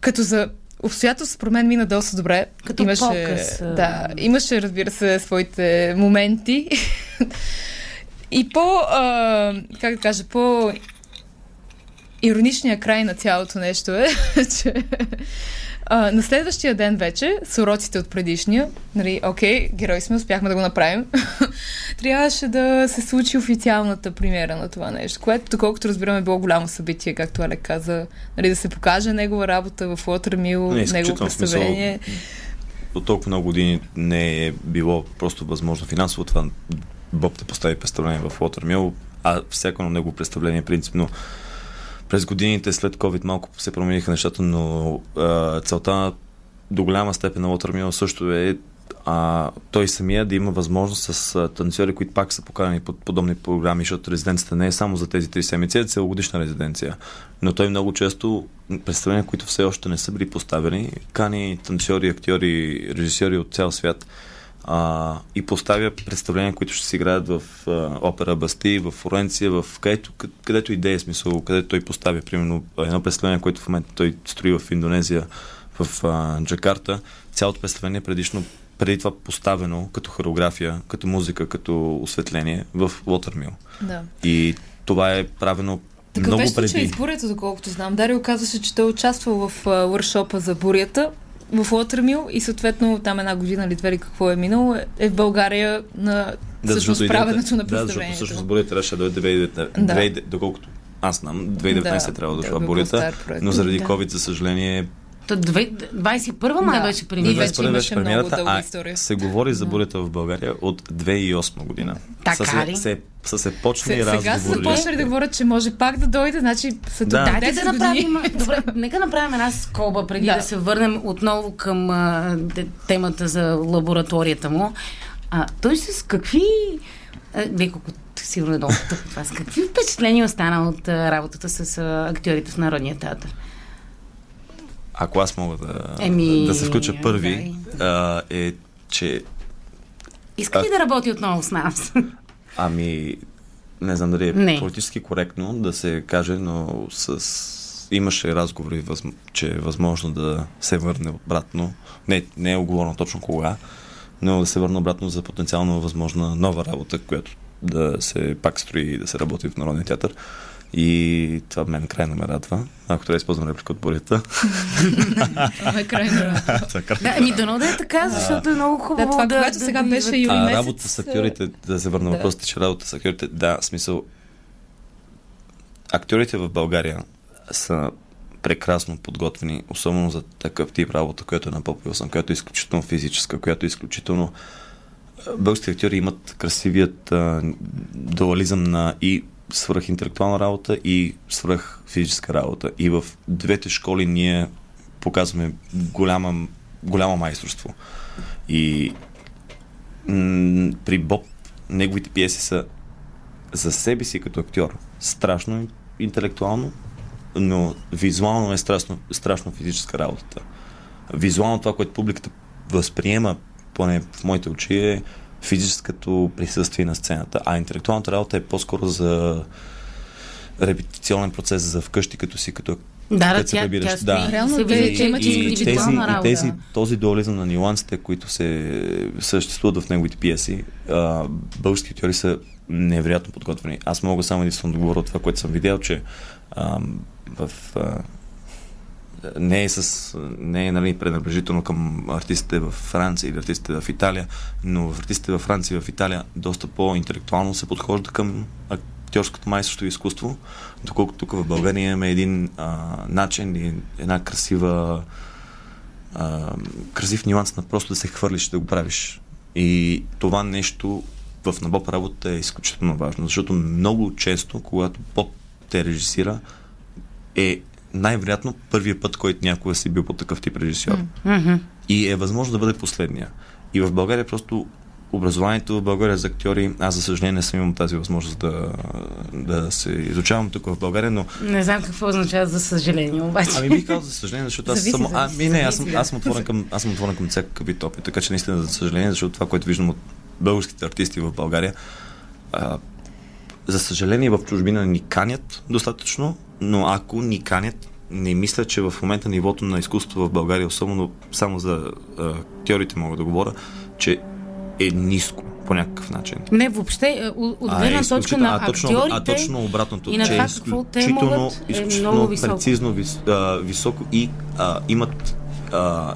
като за обстоятелство, според мен мина доста добре. Като имаше, показ. Да, имаше, разбира се, своите моменти. И по, а, как да кажа, по ироничния край на цялото нещо е, че а, на следващия ден вече, с уроците от предишния, нали, окей, герои сме, успяхме да го направим, трябваше да се случи официалната премиера на това нещо, което, доколкото разбираме, било голямо събитие, както Алек каза, нали, да се покаже негова работа в Лотърмил, негово представление. От толкова много години не е било просто възможно финансово това Боб да постави представление в Watermill, а всяко на него представление принципно през годините след COVID малко се промениха нещата, но а, целта до голяма степен на Watermill също е а, той самия да има възможност с а, танцори, които пак са поканени под подобни програми, защото резиденцията не е само за тези три седмици, е целогодишна резиденция. Но той много често представления, които все още не са били поставени, кани танцори, актьори, режисьори от цял свят а, и поставя представления, които ще се играят в а, опера Басти, в Флоренция, в където, където идея е смисъл, където той поставя, примерно, едно представление, което в момента той строи в Индонезия, в а, Джакарта. Цялото представление е предишно преди това поставено като хореография, като музика, като осветление в Лотърмил. Да. И това е правено Такъв много беше, преди. че изборята, доколкото знам. Дарио казваше, че той е участвал в вършопа за бурята в Лотърмил и съответно там една година или две или какво е минало, е в България на Да, всъщност правенето на Да, защото представлението. всъщност бурята трябваше да дойде 2019, Да. 2000 доколкото аз знам, 2019 Да, трябва да да, дошла стар проект. но заради Да. COVID, за съжаление, Та две- 21 май Да. беше И премиера. вече 21 имаше много премиерата, дълга а история. се говори за бурята в България от 2008 година. Така Са се- ли? Се, са се почнали Се, сега са започнали да говорят, че може пак да дойде, значи след Да. да. Дайте 10 да направим. Добре, нека направим една скоба преди да, Да. се върнем отново към а, де- темата за лабораторията му. А, той с какви. Колко сигурно е тъпо това. С какви впечатления остана от а, работата с а, актьорите в Народния театър? Ако аз мога да, Еми, да се включа първи, а, е, че Иска ли да работи отново с нас? Ами, не знам дали е Не. политически коректно да се каже, но с... имаше разговори, възм... че е възможно да се върне обратно. Не, не е оговорено точно кога, но да се върне обратно за потенциално възможна нова работа, която да се пак строи и да се работи в Народния театър. И това мен крайно ме радва. Ако трябва да използвам реплика от бурята. Това е крайно. Това е крайно да, ами дано да е така, защото е много хубаво Да, това, да, когато да, сега беше А, месец, работа с актьорите, да се върна въпросите, че работа с актьорите, да, смисъл. Актьорите в България са прекрасно подготвени, особено за такъв тип работа, която е на поп която е изключително физическа, която е изключително... Българските актьори имат красивият а, дуализъм на и свръхинтелектуална работа и свръх физическа работа. И в двете школи ние показваме голяма, голямо майсторство. И м- при Боб неговите пиеси са за себе си като актьор страшно интелектуално, но визуално е страшно, страшно физическа работата. Визуално това, което публиката възприема, поне в моите очи, е физическото присъствие на сцената, а интелектуалната работа е по-скоро за репетиционен процес за вкъщи, като си, като Да, да, тя, тя стои, Да. Реално се вижда, че имат и и тези, индивидуална и работа. тези, този дуализъм на нюансите, които се съществуват в неговите пиеси, а, български актьори са невероятно подготвени. Аз мога само единствено да говоря от това, което съм видял, че а, в а, не е, с, не е нали, пренебрежително към артистите в Франция или артистите в Италия, но в артистите във Франция и в Италия доста по-интелектуално се подхожда към актьорското майсторство изкуство, доколкото тук в България имаме един а, начин и една красива а, красив нюанс на просто да се хвърлиш да го правиш. И това нещо в набоп работа е изключително важно, защото много често, когато поп те режисира, е най-вероятно първият път, който някога си бил по такъв тип режисьор. Мгм. И е възможно да бъде последния. И в България просто образованието в България за актьори, аз за съжаление не съм имал тази възможност да, да се изучавам тук в България, но... Не знам какво означава за съжаление, обаче. Ами бих казал за съжаление, защото аз съм... А, ми, не, аз съм, аз съм отворен към, аз съм отворен към всякакъв вид опит, така че наистина за съжаление, защото това, което виждам от българските артисти в България, а, за съжаление в чужбина ни канят достатъчно, но ако ни канят, не мисля, че в момента нивото на изкуството в България, особено само за актьорите мога да говоря, че е ниско по някакъв начин. Не, въобще, от гледна е точка на а, точно, актьорите а точно обратното, и на че това е какво те могат, е изключително много високо. прецизно, вис, а, високо и а, имат а,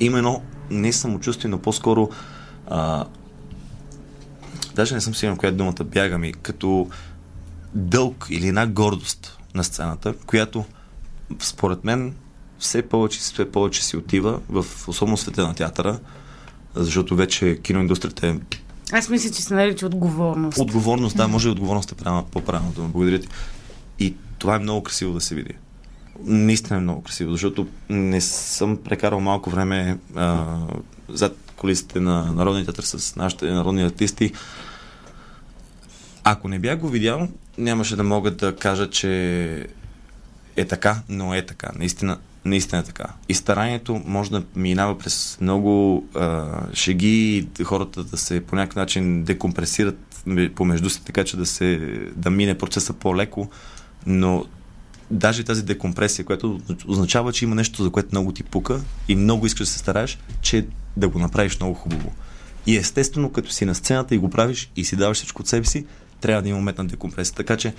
има едно не самочувствие, но по-скоро а, даже не съм сигурен коя думата бяга ми, като дълг или една гордост на сцената, която според мен все повече, все повече си отива в особено света на театъра, защото вече киноиндустрията е аз мисля, че се нарича отговорност. Отговорност, да, може и отговорност е по-правилното. Благодаря ти. И това е много красиво да се види. Наистина е много красиво, защото не съм прекарал малко време а, зад колисите на Народния театър с нашите народни артисти. Ако не бях го видял, нямаше да мога да кажа, че е така, но е така. Наистина, наистина е така. И старанието може да минава през много а, шеги и хората да се по някакъв начин декомпресират помежду си, така че да, се, да мине процеса по-леко, но даже тази декомпресия, която означава, че има нещо, за което много ти пука и много искаш да се стараеш, че да го направиш много хубаво. И естествено, като си на сцената и го правиш и си даваш всичко от себе си, трябва да има момент на декомпресия. Така че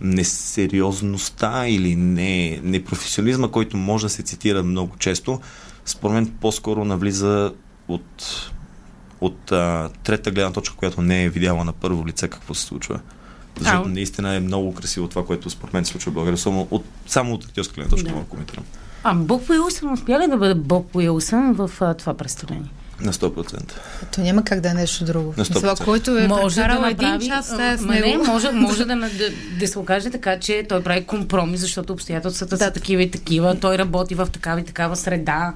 несериозността или не, непрофесионализма, който може да се цитира много често, според мен по-скоро навлиза от, от а, трета гледна точка, която не е видяла на първо лице какво се случва. Защото наистина е много красиво това, което според мен се случва в България. Само от, само от актьорска гледна точка да коментирам. А Боб Уилсън успя ли да бъде Боб Уилсън в а, това представление? На 100%. То няма как да е нещо друго. На 100%. Това, който е може да направи, един час с него. Не, може, може да, да, да се окаже така, че той прави компромис, защото обстоятелствата да. са такива и такива. Той работи в такава и такава среда.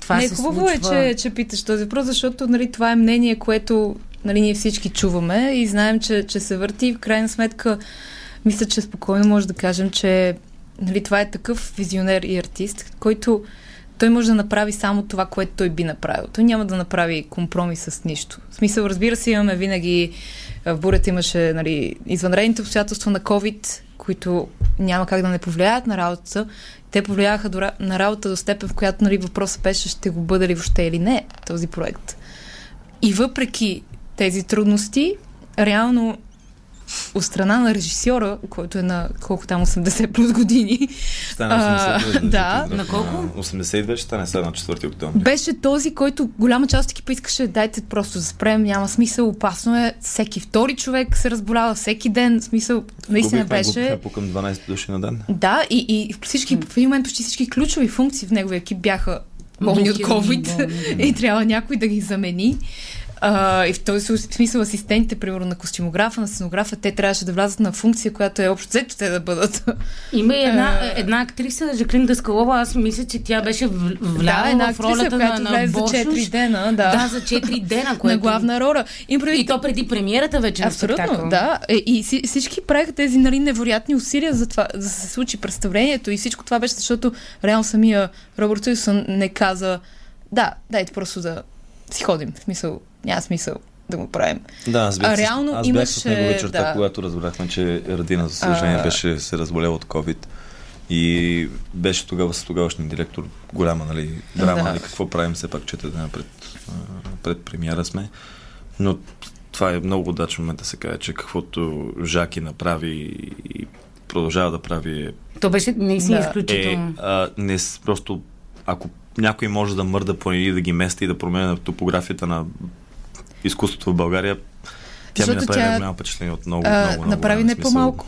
Това не, се хубаво случва. е, че, че питаш този въпрос, защото нали, това е мнение, което нали, ние всички чуваме и знаем, че, че се върти. В крайна сметка, мисля, че спокойно може да кажем, че нали, това е такъв визионер и артист, който той може да направи само това, което той би направил. Той няма да направи компромис с нищо. В смисъл, разбира се, имаме винаги в бурята имаше нали, извънредните обстоятелства на COVID, които няма как да не повлияят на работата. Те повлияха до, на работа до степен, в която нали, въпросът беше ще го бъде ли въобще или не този проект. И въпреки тези трудности, реално от страна на режисьора, който е на колко там 80 плюс години. Стане 80 а, да. На колко? 82 ще стане сега на 4 октомври. Беше този, който голяма част от екипа искаше дайте просто да спрем, няма смисъл, опасно е. Всеки втори човек се разболява всеки ден. Смисъл, наистина Губихме, беше. Губихме по към 12 души на ден. Да, и, и всички, в един момент почти всички ключови функции в неговия екип бяха болни от COVID и трябва някой да ги замени. А, и в този смисъл асистентите, примерно на костюмографа, на сценографа, те трябваше да влязат на функция, която е общо взето те да бъдат. Има и една, една актриса, Жаклин Даскалова, аз мисля, че тя беше вляла да, една в ролята актриса, която на, на за 4 дена. Да, да за 4 дена, което... на главна роля. И, преди... и то преди премиерата вече Абсолютно, на спектакъл. да. Е, и всички правиха тези нали, невероятни усилия за това, да се случи представлението и всичко това беше, защото реално самия Робърт Уилсън не каза да, дайте просто да си ходим. В смисъл, няма смисъл да го правим. Да, аз бях, а реално аз имаше, бях с него вечерта, да. когато разбрахме, че Радина, за съжаление, А. беше се разболял от COVID. И беше тогава с тогавашния директор голяма, нали, драма, Да. нали, какво правим, все пак четири дена пред, пред премиера сме. Но това е много удачен момент да се каже, че каквото Жаки направи и продължава да прави е То беше наистина Да. е, изключително. а, не просто ако някой може да мърда по или да ги мести и да променя топографията на изкуството в България, тя ми Защото направи тя, голямо впечатление от много, А, много, много направи голям не по-малко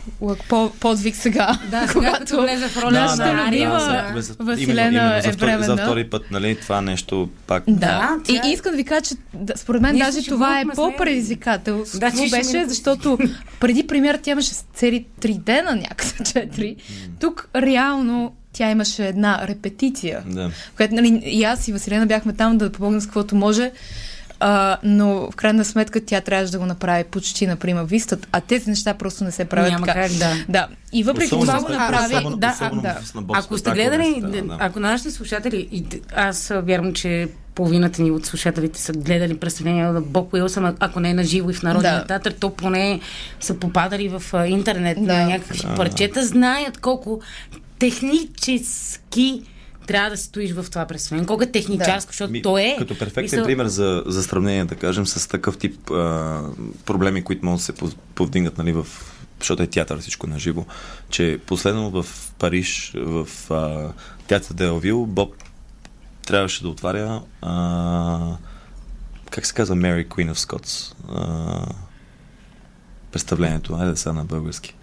по, подвиг сега. Да, сега като влезе в роля Да, да, любима да, за- Василена именно, именно, е втори, за временна. втори път, нали, това нещо пак... Да. Да, и, е- искам да ви кажа, че да, според мен Ние даже това е по-предизвикателство. Да, беше, защото преди премиера тя имаше цели три дена, някъде четири. Тук реално тя имаше една репетиция, Да. в която нали, и аз и Василена бяхме там да помогнем с каквото може, а, но в крайна сметка тя трябваше да го направи почти на прима виста, а тези неща просто не се правят Няма така. как, да. Да. И въпреки Особено това го направи. особено- да, особено да. в- на бокс Ако сте гледали, да. ако нашите слушатели, и аз вярвам, че половината ни от слушателите са гледали представления на Боб Уилсън, ако не е на живо и в Народния Да. театър, то поне са попадали в интернет Да. на някакви парчета, знаят колко технически трябва да стоиш в това представление. Колко е техничарско, защото Ми, то е... Като перфектен мисъл- пример за, за сравнение, да кажем, с такъв тип а, проблеми, които могат да се пов- повдигнат, нали, в, защото е театър, всичко на живо, че последно в Париж, в а, театър Делвил, Боб трябваше да отваря а, как се казва Mary Queen of Scots? А, представлението. Айде сега на български.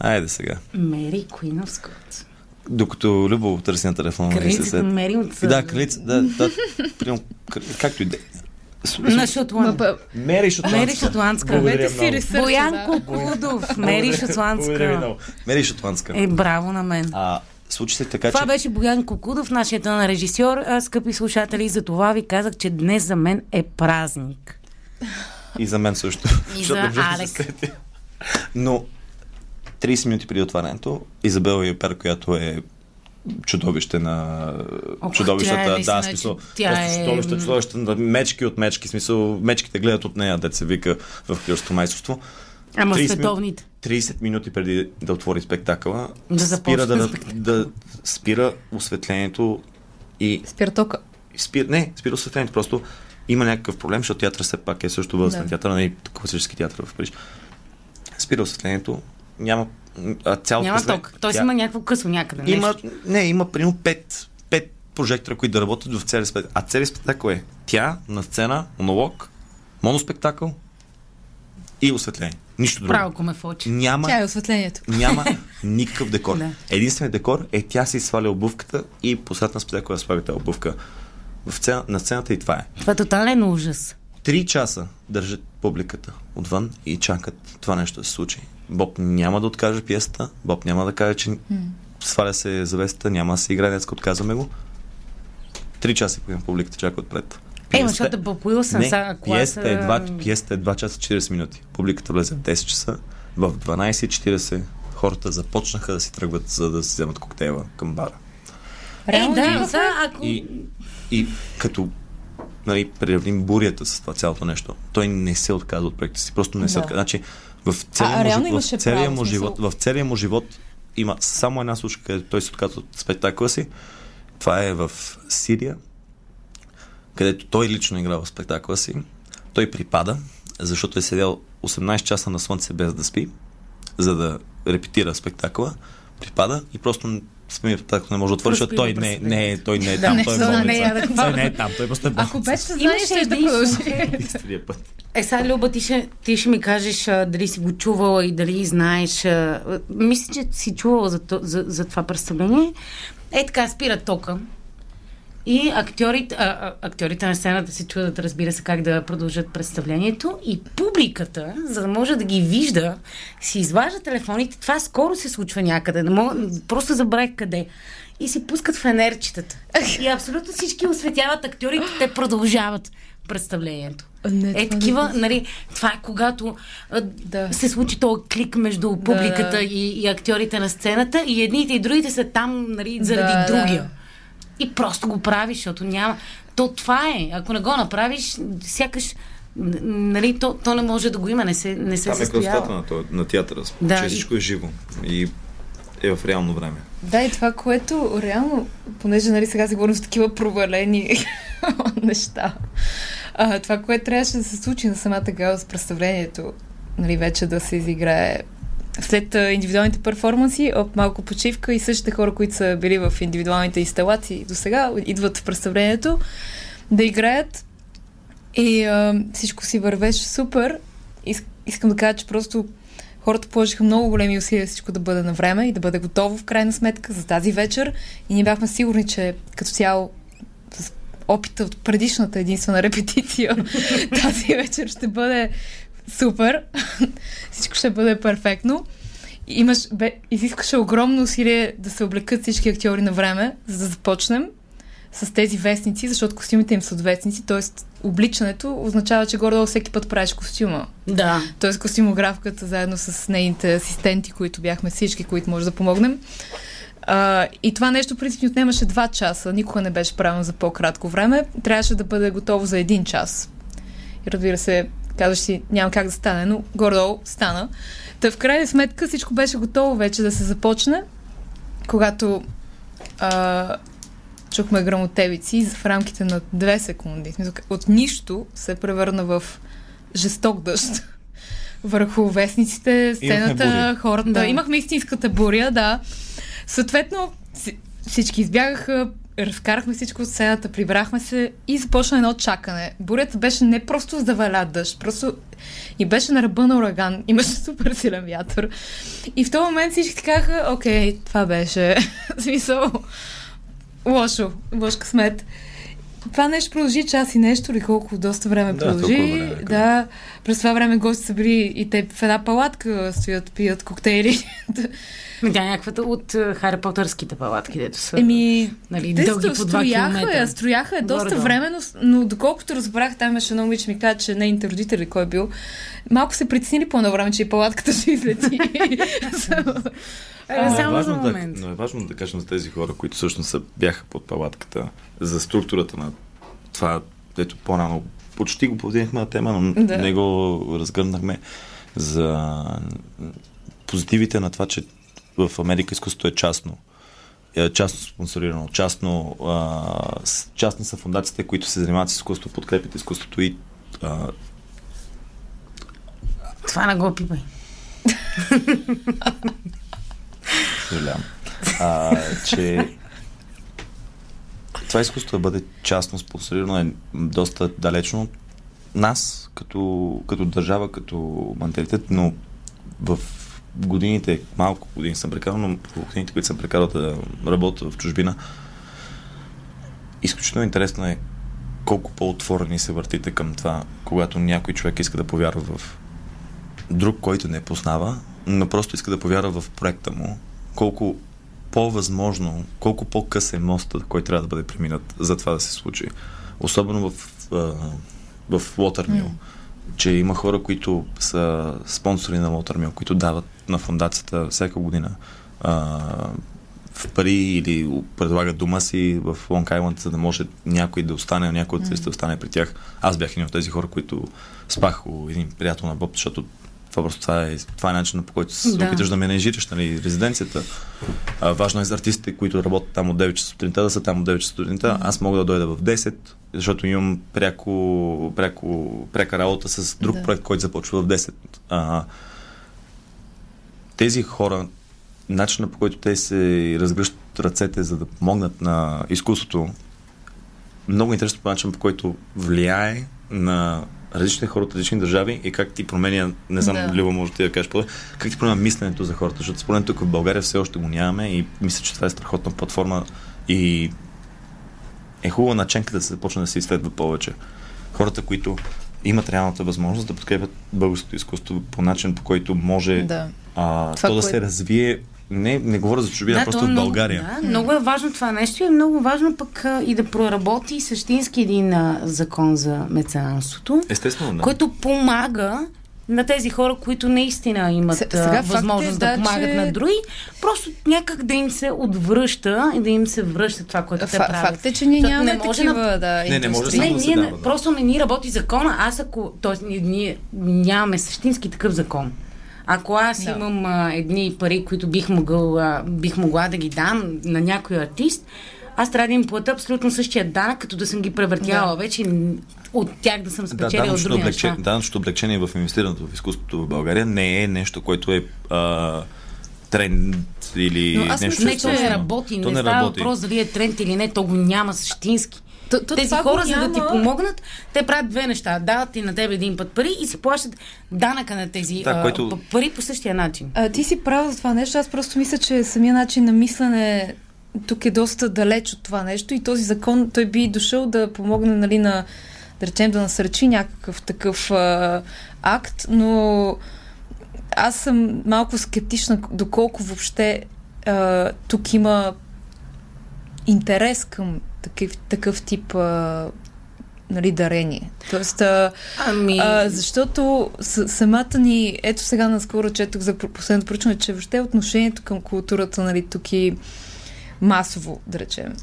Айде сега. Мери Queen of Scots. Докато Любо търси на телефона. се Кралицата сет- Мери от... Да, кралица, да, да, кр- както и да. На с- Шотланд. Ма, Мери Шотландска. Мери Шотландска. Благодаря Правете си ресърча, Боян да. Кукудов. Мери Шотландска. Мери Шотландска. Е, браво на мен. А, случи се така, Това че... беше Боян Кокудов, нашият на режисьор. А, скъпи слушатели, за това ви казах, че днес за мен е празник. И за мен също. И за не можах да Алек. се сетя. Но 30 минути преди отварянето, Изабела Юпер, която е чудовище на Ох, чудовищата. тя е да, смисъл. тя просто е- чудовище, чудовище, на мечки от мечки. Смисъл, мечките гледат от нея, се вика в Крилското майсторство. Ама 30 световните. 30 минути преди да отвори спектакъла, Да спира, да, спектакъл. да, спира осветлението и спира, не, спира осветлението, просто има някакъв проблем, защото театър все пак е също възрастен Да. театър, не класически театър в Париж. Спира осветлението, няма а, цялото Няма ток. Тоест тя- има някакво късно някъде. Нещо. има, не, има примерно 5, 5 прожектора, които да работят в целия спектакъл. А целият спектакъл е тя на сцена, монолог, моноспектакъл и осветление. Нищо друго. Право ме фочи. Няма Тя е осветлението. няма никакъв декор. Да. Единственият декор е тя си сваля обувката и посред на спектакъла да слага тази обувка. В сцена, на сцената и това е. Това е тотален ужас. Три часа държат публиката отвън и чакат това нещо да се случи. Боб няма да откаже пиесата, Боб няма да каже, че сваля се завесата, няма да се играе, днес отказваме го. Три часа и публиката чака отпред. Е, ма, Пиесата- защото Боб Уилсън, не, аз, пиесата, е 2, а, пиесата е 2 часа 40 минути. Публиката влезе в 10 часа. В 12.40 хората започнаха да си тръгват, за да си вземат коктейла към бара. Е, да, имахме- сега, ако... И, и като нали, приравним бурята с това цялото нещо, той не се отказва от проекта си. Просто не се Да. отказва. Значи, в целия, А, му, реално в целия му живот, в целия му живот има само една случка, където той се отказва от спектакъла си. Това е в Сирия, където той лично игра в спектакъла си. Той припада, защото е седял 18 часа на слънце без да спи, за да репетира спектакъла. Припада и просто самият спектакъл не може да отвори, защото той не, е- не, той не е там, не, той е не, болница. Той не е там, той просто е Ако болница. беше съзнание, Имаше ще да продължи. Е, сега, Люба, ти ще, ти ще ми кажеш а, дали си го чувала и дали знаеш. А, мисля, че си чувала за, то- за, за това представление. Е, така, спира тока. И актьорите, а, актьорите на сцената се чудат, разбира се, как да продължат представлението. И публиката, за да може да ги вижда, си изважда телефоните. Това скоро се случва някъде. Не мога, просто забравих къде. И си пускат фенерчетата. И абсолютно всички осветяват актьорите. Те продължават представлението. Не, Е, не такива, го- нали, това е когато Да. се случи този клик между публиката Да. и, и актьорите на сцената и едните и другите са там, нали, заради Да, да. И просто го правиш, защото няма... То това е. Ако не го направиш, сякаш нали, то, то не може да го има, не се, не се Там е красотата на, на театъра, Да, че и- всичко е живо и е в реално време. Да, и това, което реално, понеже нали, сега си говорим за такива провалени неща, а, това, което трябваше да се случи на самата гала с представлението, нали, вече да се изиграе след индивидуалните перформанси, от малко почивка и същите хора, които са били в индивидуалните инсталации до сега, идват в представлението да играят и а, всичко си вървеше супер. Ис- искам да кажа, че просто хората положиха много големи усилия всичко да бъде на време и да бъде готово в крайна сметка за тази вечер. И ние бяхме сигурни, че като цяло опита от предишната единствена репетиция тази вечер ще бъде супер. Всичко ще бъде перфектно. имаш, бе, изискаше огромно усилие да се облекат всички актьори на време, за да започнем с тези вестници, защото костюмите им са от вестници, т.е. обличането означава, че горе всеки път правиш костюма. Да. Т.е. костюмографката заедно с нейните асистенти, които бяхме всички, които може да помогнем. А, и това нещо, принцип, отнемаше два часа. Никога не беше правено за по-кратко време. Трябваше да бъде готово за един час. И разбира се, казваш си, няма как да стане, но горе стана. Та в крайна сметка всичко беше готово вече да се започне, когато а, чухме грамотевици в рамките на две секунди. От нищо се превърна в жесток дъжд върху вестниците, сцената, хората. Да. Имахме истинската буря, да. Съответно, всички избягаха, разкарахме всичко от сцената, прибрахме се и започна едно чакане. Бурята беше не просто заваля дъжд, просто и беше на ръба на ураган. Имаше супер силен вятър. И в този момент всички казаха, окей, това беше. смисъл, лошо, лош късмет. Това нещо продължи час и нещо, или колко доста време да, продължи. Време, да, през това време гости са били и те в една палатка стоят, пият коктейли. Да, някаквата от uh, Хари Потърските палатки, дето са Еми, нали, те дълги по 2 км. Строяха е доста Гордо. време, но, но доколкото разбрах, там имаше много ми каза, че нейните родители, кой е бил, малко се притеснили по време, че и палатката ще излети. А, но, е важно да, но е важно да кажем за тези хора, които всъщност са, бяха под палатката, за структурата на това, дето по-рано почти го повдигнахме на тема, но да. не го разгърнахме за позитивите на това, че в Америка изкуството е частно. Е частно спонсорирано, частно, а, частни са фундациите, които се занимават с изкуство, подкрепят изкуството и а... Това не го пипай. Съжалявам. А, че това изкуство да бъде частно спонсорирано е доста далечно от нас, като, като държава, като менталитет, но в годините, малко години съм прекарал, но в годините, които съм прекарал да работя в чужбина, изключително интересно е колко по-отворени се въртите към това, когато някой човек иска да повярва в друг, който не познава, но просто иска да повярва в проекта му, колко по-възможно, колко по-къс е моста, който трябва да бъде преминат за това да се случи. Особено в, в, в Watermill. Mm че има хора, които са спонсори на Watermill, които дават на фундацията всяка година а, в пари или предлагат дома си в Лонг Айленд, за да може някой да остане, някой от да остане при тях. Аз бях един от тези хора, които спах у един приятел на Боб, защото това просто това е, това е начинът по който се да. опиташ да менежираш нали, резиденцията. А, важно е за артистите, които работят там от 9 часа сутринта, да са там от 9 часа сутринта. Аз мога да дойда в 10, защото имам пряко, пряко, пряка работа с друг да. проект, който започва в 10. А, тези хора, начинът по който те се разгръщат ръцете, за да помогнат на изкуството, много интересно по начин, по който влияе на различни хора от различни държави и как ти променя, не знам, да. Лива може ти да кажеш по как ти променя мисленето за хората, защото според тук в България все още го нямаме и мисля, че това е страхотна платформа и е хубава наченка да се започне да се изследва повече. Хората, които имат реалната възможност да подкрепят българското изкуство по начин, по който може да. а, това, то да кое... се развие не, не говоря за чужбина, да, просто от много, България. Да, много е важно това нещо и е много важно пък а, и да проработи същински един а, закон за меценанството. Естествено, да. Който помага на тези хора, които наистина имат Сега, възможност е, да, да помагат че... на други, просто някак да им се отвръща и да им се връща това, което те правят. Факт е, че ние нямаме не може такива, на... да, не, не може не, да ние, дава, да. Просто не ни работи закона. Аз ако... Тоест, ние, ние нямаме същински такъв закон. Ако аз да. имам а, едни пари, които бих, могъл, а, бих могла да ги дам на някой артист, аз трябва да им плата абсолютно същия данък, като да съм ги превъртяла да. вече от тях да съм спечелила да, други облегче, неща. Данъчното облегчение в инвестирането в изкуството в България не е нещо, което е а, тренд или Но аз нещо. Не, че не работи, то не, не става работи. въпрос дали е тренд или не, то го няма същински. То, то Тези хора, за да ти помогнат, те правят две неща. Дават ти на тебе един път пари и се плащат данъка на тези да, а, който... пари по същия начин. А, ти си прав за това нещо. Аз просто мисля, че самия начин на мислене тук е доста далеч от това нещо и този закон, той би дошъл да помогне нали, на, да речем, да насърчи някакъв такъв а, акт, но аз съм малко скептична доколко въобще а, тук има интерес към такъв, такъв тип а, нали, дарение. Тоест, а, ами... а, защото с, самата ни, ето сега наскоро четох за последното проучване, че въобще отношението към културата, нали, тук е масово, да речем.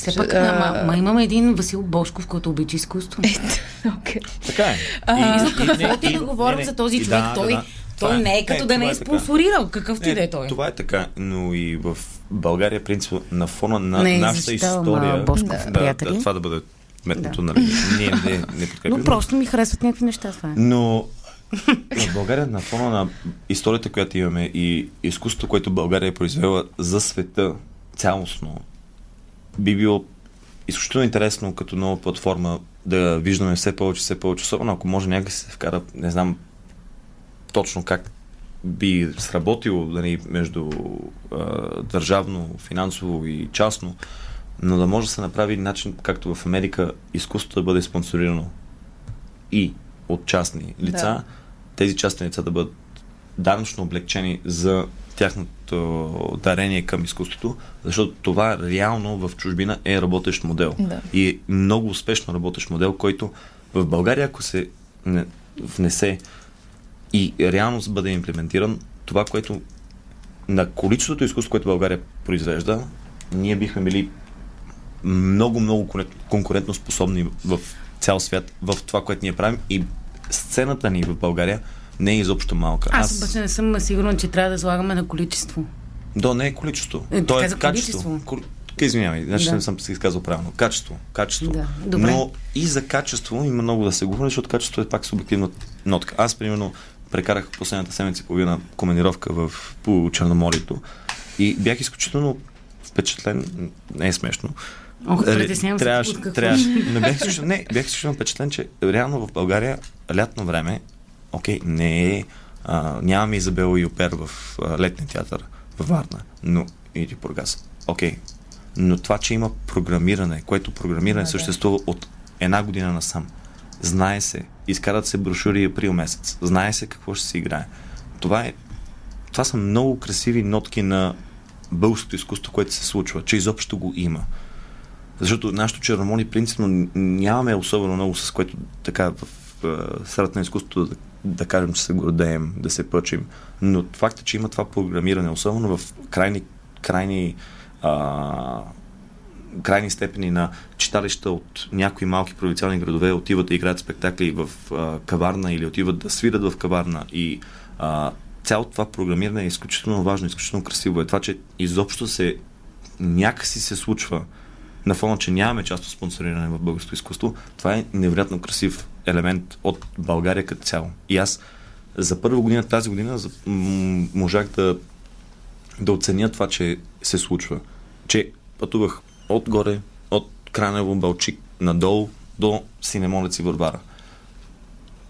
Все пак, а... ма, ма имаме един Васил Бошков, който обича изкуство. okay. Така е. А, и, и, какво ти да говорим за този човек? Да, той, да, да. той не е като не, да не е, е спонсорирал, какъв ти да е той. Това е така, но и в България, принцип, на фона на не, нашата история, Бошков, да, да, това да бъде метното, да. нали? Ние не, не подкрепим. Но просто ми харесват някакви неща, това е. Но в България на фона на историята, която имаме и изкуството, което България е произвела за света цялостно, би било изключително интересно като нова платформа да виждаме все повече, все повече, особено ако може някак се вкара, не знам точно как би сработило нали, между а, държавно, финансово и частно, но да може да се направи начин, както в Америка, изкуството да бъде спонсорирано и от частни лица, да. тези частни лица да бъдат данъчно облегчени за тяхното дарение към изкуството, защото това реално в чужбина е работещ модел. Да. И е много успешно работещ модел, който в България, ако се внесе и реално бъде имплементиран, това, което на количеството изкуство, което България произвежда, ние бихме били много, много конкурентно способни в цял свят в това, което ние правим и сцената ни в България не е изобщо малка. Аз, Аз обаче не съм сигурна, че трябва да слагаме на количество. Да, не е количество. Е, То е качество. Количество. Извинявай, значи да. не съм се изказал правилно. Качество. Качество. Да. Добре. Но и за качество има много да се говори, защото качество е пак субективна нотка. Аз, примерно, прекарах последната седмица и половина командировка в, по Черноморието и бях изключително впечатлен, не е смешно, Ох, притеснявам се. Трябваше, трябваше, не, бях изключително, не, бях изключително впечатлен, че реално в България лятно време, окей, не е, а, нямаме Изабела и Опер в а, летния театър във Варна, но или Бургас. Окей. Но това, че има програмиране, което програмиране да, съществува от една година насам. Знае се, изкарат се брошури април месец. Знае се какво ще се играе. Това е това са много красиви нотки на българското изкуство, което се случва, че изобщо го има. Защото нашото черномони принципно нямаме особено много, с което така в средата на изкуството да, да кажем, че се гордеем, да се пъчим. Но факта, че има това програмиране, особено в крайни, крайни а, крайни степени на читалища от някои малки провинциални градове отиват да играят спектакли в а, каварна или отиват да свират в каварна и а, цялото това програмиране е изключително важно, изключително красиво. Е това, че изобщо се някакси се случва на фона, че нямаме част от спонсориране в българското изкуство, това е невероятно красив елемент от България като цяло. И аз за първа година, тази година, можах да, да оценя това, че се случва. Че пътувах отгоре, от Кранево, Балчик, надолу до Синемолец и Варвара.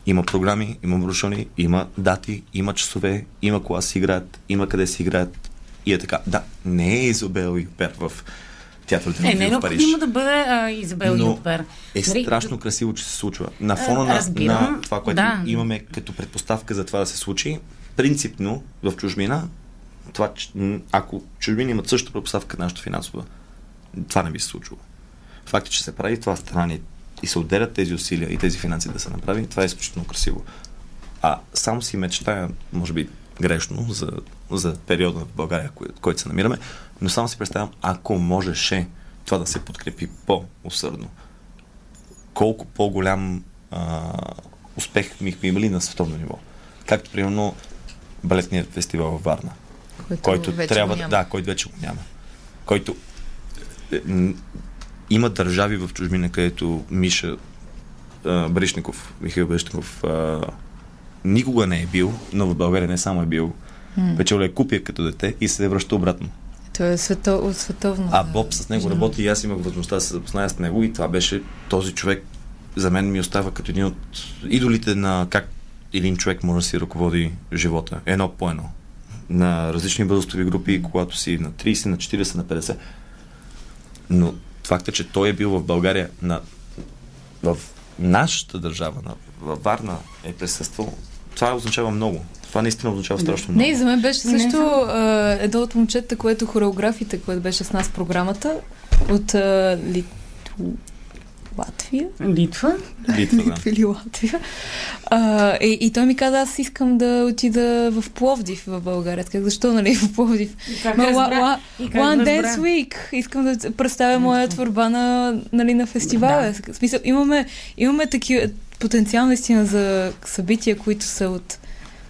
Има програми, има брошони, има дати, има часове, има кога си играят, има къде си играят. И е така. Да, не е Изобел и Пер в театър е, не е необходимо да бъде а, Изабел Но Ютбер. е нали, страшно красиво, че се случва. На фона на, на това, което да. имаме като предпоставка за това да се случи, принципно в чужбина, това, ако чужбина имат същата предпоставка нашата финансова, това не би се случило. Факт е, че се прави това страни и се отделят тези усилия и тези финанси да се направи, това е изключително красиво. А само си мечтая, може би грешно, за, за периода в България, кой, който се намираме, но само си представям, ако можеше това да се подкрепи по-усърдно, колко по-голям а, успех бихме имали на световно ниво. Както, примерно, балетният фестивал във Варна, който, който трябва да, да, който вече го няма. Който е, има държави в чужбина, където Миша а, Бришников, Михаил Бришников а, никога не е бил, но в България не само е бил. Mm. Печел е купия като дете и се връща обратно. Той е свето, световно. А Боб с него работи и аз имах възможността да се запозная с него и това беше този човек за мен ми остава като един от идолите на как един човек може да си ръководи живота. Едно по едно. На различни възрастови групи, когато си на 30, на 40, на 50. Но факта, че той е бил в България на, в нашата държава, на, във Варна е присъствал, това означава много. Това наистина означава страшно много. Не, за мен беше също а, едно от момчета, което хореографите, което беше с нас в програмата, от а, Лит... Латвия? Литва? Литва, да. Литва или Латвия. А, и, и той ми каза, аз искам да отида в Пловдив в България. Как защо, нали, в Пловдив? Как Ма, разбра? ла, ла, One разбра? Dance Week. Искам да представя моя творба на, нали, на фестивала. В смисъл, имаме, имаме такива потенциал наистина за събития, които са от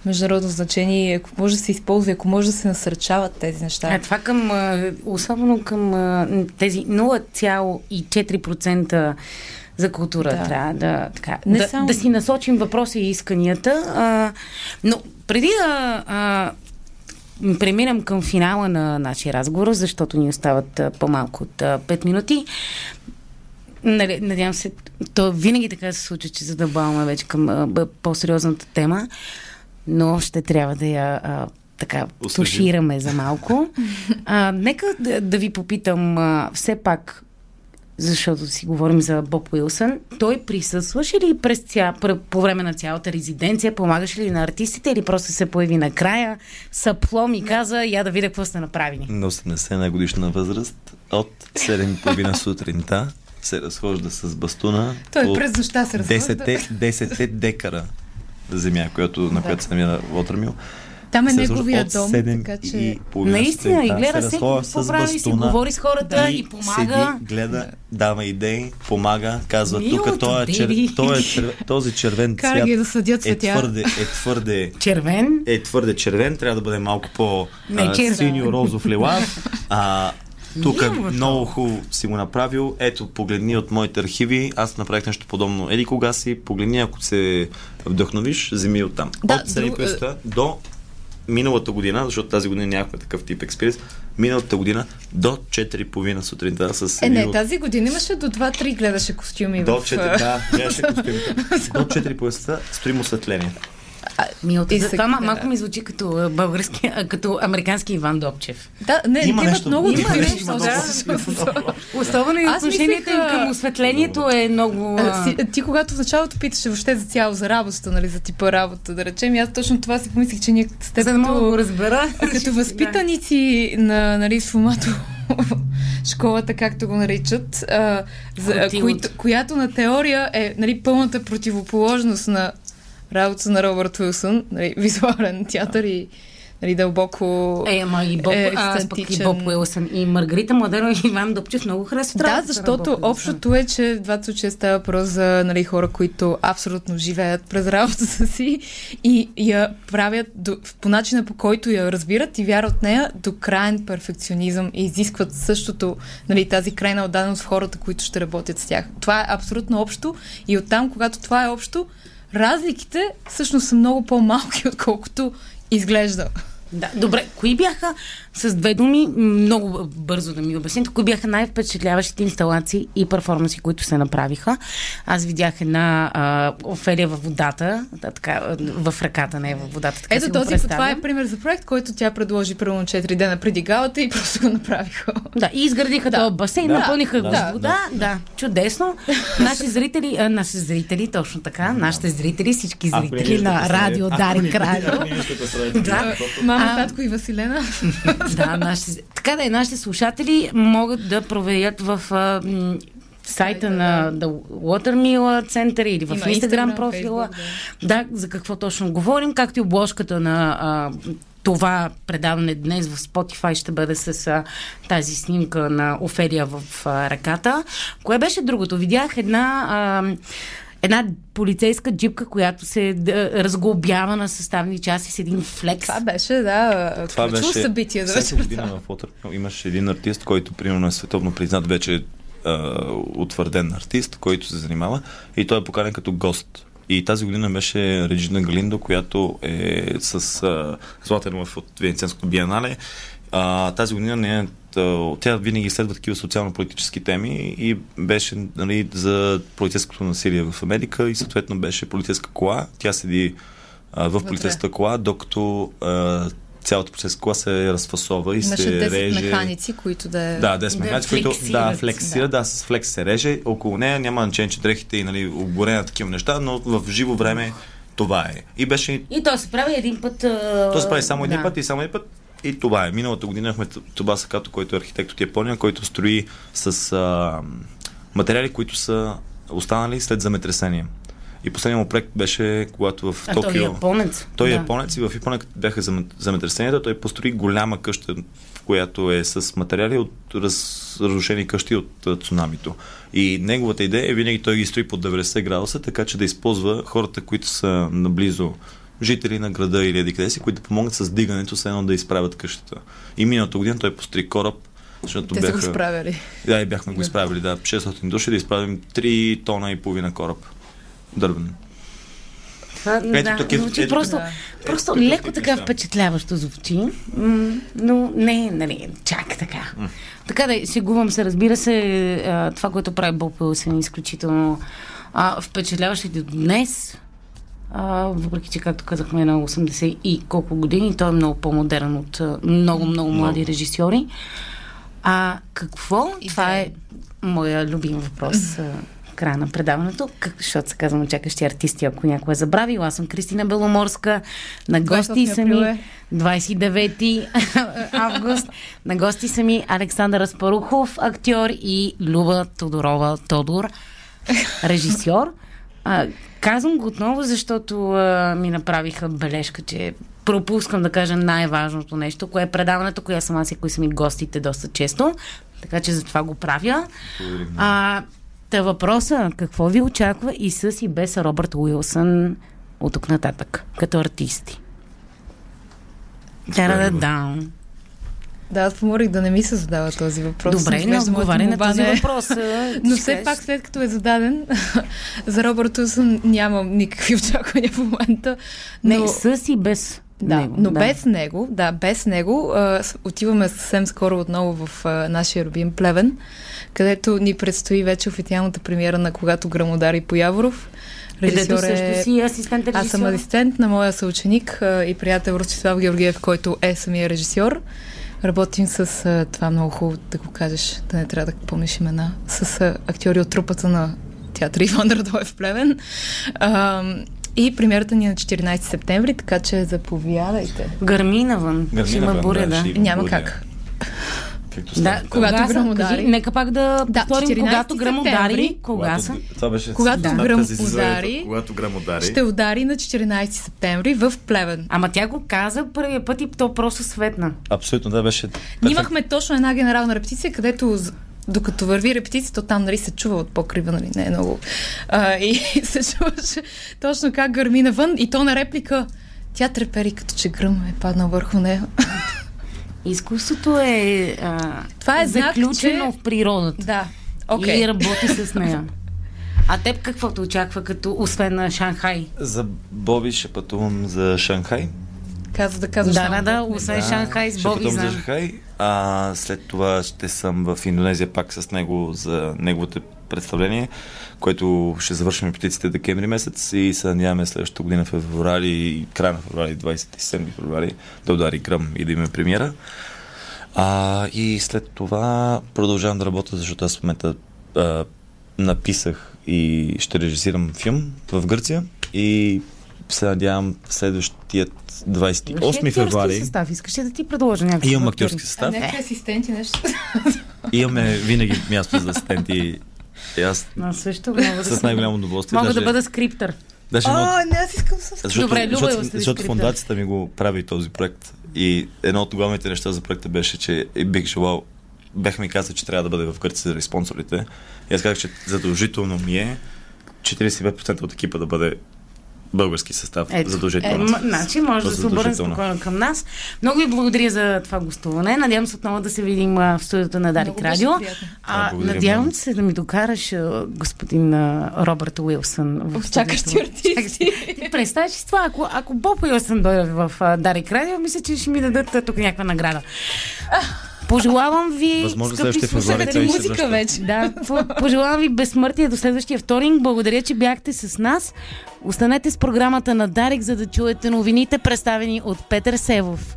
международно значение. Ако може да се използва, ако може да се насърчават тези неща. А това към, особено към тези 0,4% за култура Да. трябва да, така, Не да, само- да си насочим въпроса и исканията. А, но преди да а, преминем към финала на нашия разговор, защото ни остават а, по-малко от а, 5 минути, Нали, надявам се, то винаги така се случва, че задълбаваме вече към а, по-сериозната тема, но ще трябва да я а, така Освежим. тушираме за малко. А, нека да, да ви попитам а, все пак, защото си говорим за Боб Уилсън, той присъстваше ли през ця, пр- по време на цялата резиденция, помагаше ли на артистите или просто се появи накрая, съплом и каза, я да видя какво сте направили. На 81 годишна възраст от 7.30 сутринта се разхожда с бастуна Той през нощта се разхожда. 10, 10 декара земя, която, на Да. която се намира Лотърмил. Там е неговия дом, 7 така че... и Наистина, и гледа се какво прави, си говори с хората и помага. Седи, гледа, дава идеи, помага, казва, тук той е, чер... Той е чер... този червен Кара цвят ги да съдят е твърде, е твърде Червен. е твърде червен, трябва да бъде малко по Не, а, червен. синьо розов лилав. А, тук Милото. много хубаво си го направил. Ето, погледни от моите архиви. Аз направих нещо подобно. Еди кога си, погледни, ако се вдъхновиш, вземи оттам. Да, от 7 друг- песта до миналата година, защото тази година нямахме такъв тип експириенс, миналата година до 4.30 сутринта с Е, не, от- тази година имаше до 2-3 гледаше костюми до в... 4, да, гледаше костюмите. До 4 пояса строим осветление. Милото. И За това ма- да. малко ми звучи като български, като американски Иван Добчев. Да, не, Има нещо- много има нещо, има да. много. Особено и отношението им към осветлението е много... А, си, ти когато в началото питаше въобще за цяло, за работата, нали, за типа работа, да речем, аз точно това си помислих, че ние с теб За да мога да го като, разбера. като възпитаници на нали, сфумато школата, както го наричат, а, за, които, която на теория е нали, пълната противоположност на работа на Робърт Уилсън, нали, визуален театър и нали, дълбоко... Е, ама и Боб, е аз пък и. Боб Уилсън и Маргарита Младенова и Иван Добчев много харесват Да, защото общото е, че в двата случая става въпрос за нали, хора, които абсолютно живеят през работата си и я правят до, по начина по който я разбират и вярват нея до крайен перфекционизъм и изискват същото, нали, тази крайна отдаденост в хората, които ще работят с тях. Това е абсолютно общо и оттам, когато това е общо, разликите всъщност са много по-малки, отколкото изглежда. Да, добре, кои бяха, с две думи, много бързо да ми обясните, кои бяха най-впечатляващите инсталации и перформанси, които се направиха? Аз видях една а, Офелия във водата, да, така, в ръката, не в водата, така Ето този, това е пример за проект, който тя предложи примерно 4 дена преди галата и просто го направиха. Да, и изградиха Да. този басейн, Да. напълниха го Да. с вода. Да, чудесно. Наши зрители, а, наши зрители, точно така, нашите зрители, всички зрители на радио не- Радио. Да. Мама, А- татко и Василена. да, нашите, така да е, нашите слушатели могат да проверят в а, м, сайта на The Watermill Center или в Instagram профила. Facebook, да. за какво точно говорим, както и обложката на а, това предаване днес в Spotify ще бъде с а, тази снимка на Офелия в а, ръката. Кое беше другото? Видях една... А, Една полицейска джипка, която се да, разглобява на съставни части с един флекс. Това беше, да, Това беше събитие за всяка година в Watermill имаше един артист, който примерно е световно признат вече утвърден артист, който се занимава и той е поканен като гост. И тази година беше Реджина Галиндо, която е с а, Златен Лъв от Венецианското биенале. А, тази година не е, тя винаги следва такива социално-политически теми и беше нали, за полицейското насилие в Америка и съответно беше полицейска кола. Тя седи а, в Вътре. полицейската кола, докато а, цялата полицейска кола се разфасова и Имаше се 10 реже. механици, които да. Да, 10 Да механици, които да, флексира, да. да, с флекс се реже. Около нея няма значение, че дрехите и нали, обгорена такива неща, но в живо време това е. И беше... И то се прави един път. То се прави само един да. път и само един път. И това е. Миналата година имахме Тоба Сакато, който е архитект от Япония, който строи с а, материали, които са останали след земетресение. И последният му проект беше, когато в А Токио... той е японец. Той е да. японец и в Япония като бяха зем- земетресенията. Той построи голяма къща, която е с материали от раз, разрушени къщи от цунамито. И неговата идея е винаги той ги строи под 90 градуса, така че да използва хората, които са наблизо жители на града или еди къде си, които да помогнат с дигането, с едно да изправят къщата. И миналата година той построи кораб, защото Те бяха... са го справили. Да, и бяхме го Да. изправили, да. 600 души да изправим 3 тона и половина кораб. Дървен. Това, Ето да, такива- звучи ето просто, Да. просто Ето леко така впечатляващо звучи, но не, нали, чак така. Така да, шегувам се, разбира се, това, което прави Боб Уилсън е изключително а, впечатляващо и до днес. А, въпреки, че, както казахме, е на 80 и колко години, той е много по-модерен от много, много млади режисьори. А какво? И това е моя любим въпрос. Края на предаването, как, защото се казвам чакащи артисти, ако някой е забравил. Аз съм Кристина Беломорска. На гости 28 са ми е. 29 август. На гости са ми Александър Аспарухов, актьор и Люба Тодорова Тодор, режисьор. А, казвам го отново, защото а, ми направиха бележка, че пропускам да кажа най-важното нещо, кое е предаването, коя съм аз и кои са ми гостите доста често. Така че затова го правя. А, та въпроса, какво ви очаква и с и без Робърт Уилсън от тук нататък, като артисти? Та-да-да-да. Да, аз помолих да не ми се задава този въпрос. Добре, не отговаря на този не е- въпрос. Но все пак, след като е зададен, за Робърт Уилсън нямам никакви очаквания в момента. Не, Но... с и без Да, него. но без него, да, без него, а, отиваме съвсем скоро отново в а, нашия любим Плевен, където ни предстои вече официалната премиера на Когато грамодари по Яворов. Режисьор също е... си асистент режисьор. Аз съм асистент на моя съученик а, и приятел Ростислав Георгиев, който е самия режисьор. Работим с а, това много хубаво да го кажеш, да не трябва да помниш имена, с а, актьори от трупата на театър Иван Радоев в Плевен. А, и премиерата ни е на 14 септември, така че заповядайте. Гърми навън. Гърми ще има буря, да, да. ще има. Няма Буря. как. Както Да, кога Когато са? гръм удари. нека пак да Да, повторим, 14 когато гръм удари. Кога са? Това беше Когато да. гръм удари, Когато гръм удари. Ще удари на 14 септември в Плевен. Ама тя го каза първия път и то просто светна. Абсолютно, да, беше. Ние имахме точно една генерална репетиция, където докато върви репетицията, там нали, се чува от покрива, нали, не е много. А, и се чуваше точно как гърми навън и то на реплика. Тя трепери, като че гръм е паднал върху нея. Изкуството е а, Това е знак, заключено че- в природата. да, окей. И работи с нея. А теб какво те очаква, като освен на Шанхай? За Боби ще пътувам за Шанхай. Каза да казваш. Да, да, да, освен Шанхай с ще Боби пътувам за. Шанхай. А след това ще съм в Индонезия пак с него за неговото представление, което ще завършим репетициите декември месец и се надяваме следващата година февруари, края на февруари, 27 февруари, да удари гръм и да имаме премиера. А, и след това продължавам да работя, защото аз в момента а, написах и ще режисирам филм в Гърция и се надявам следващият 28 февруари състав. Искаш ли да ти предложа някакво? имам актьорски А състав. някакви асистенти нещо. Имаме винаги място за асистенти. И аз Но също мога да с най-голямо удоволствие. Мога даже, да бъда скриптър. Даже едно, О, не, аз искам с... защото, Добре, Люба защото, е защото скрипта. фундацията ми го прави този проект. И едно от главните неща за проекта беше, че бих желал бяха ми казали, че трябва да бъде в Гърция заради спонсорите. И аз казах, че задължително ми е 45% от екипа да бъде български състав. Ето. задължително. Е, м- значи може да се обърне спокойно към нас. Много ви благодаря за това гостуване. Надявам се отново да се видим а, в студиото на Дарик Радио. А, благодаря надявам се да ми докараш а, господин а, Робърт Уилсън. В чакащи артисти. Ти представяш си това? Ако, ако Боб Уилсън дойде в а, Дарик Радио, мисля, че ще ми дадат а, тук някаква награда. Пожелавам ви, Възможно скъпи следващия февруари Музика вече. да, по- пожелавам ви безсмъртие до следващия вторник. Благодаря, че бяхте с нас. Останете с програмата на Дарик, за да чуете новините, представени от Петър Севов.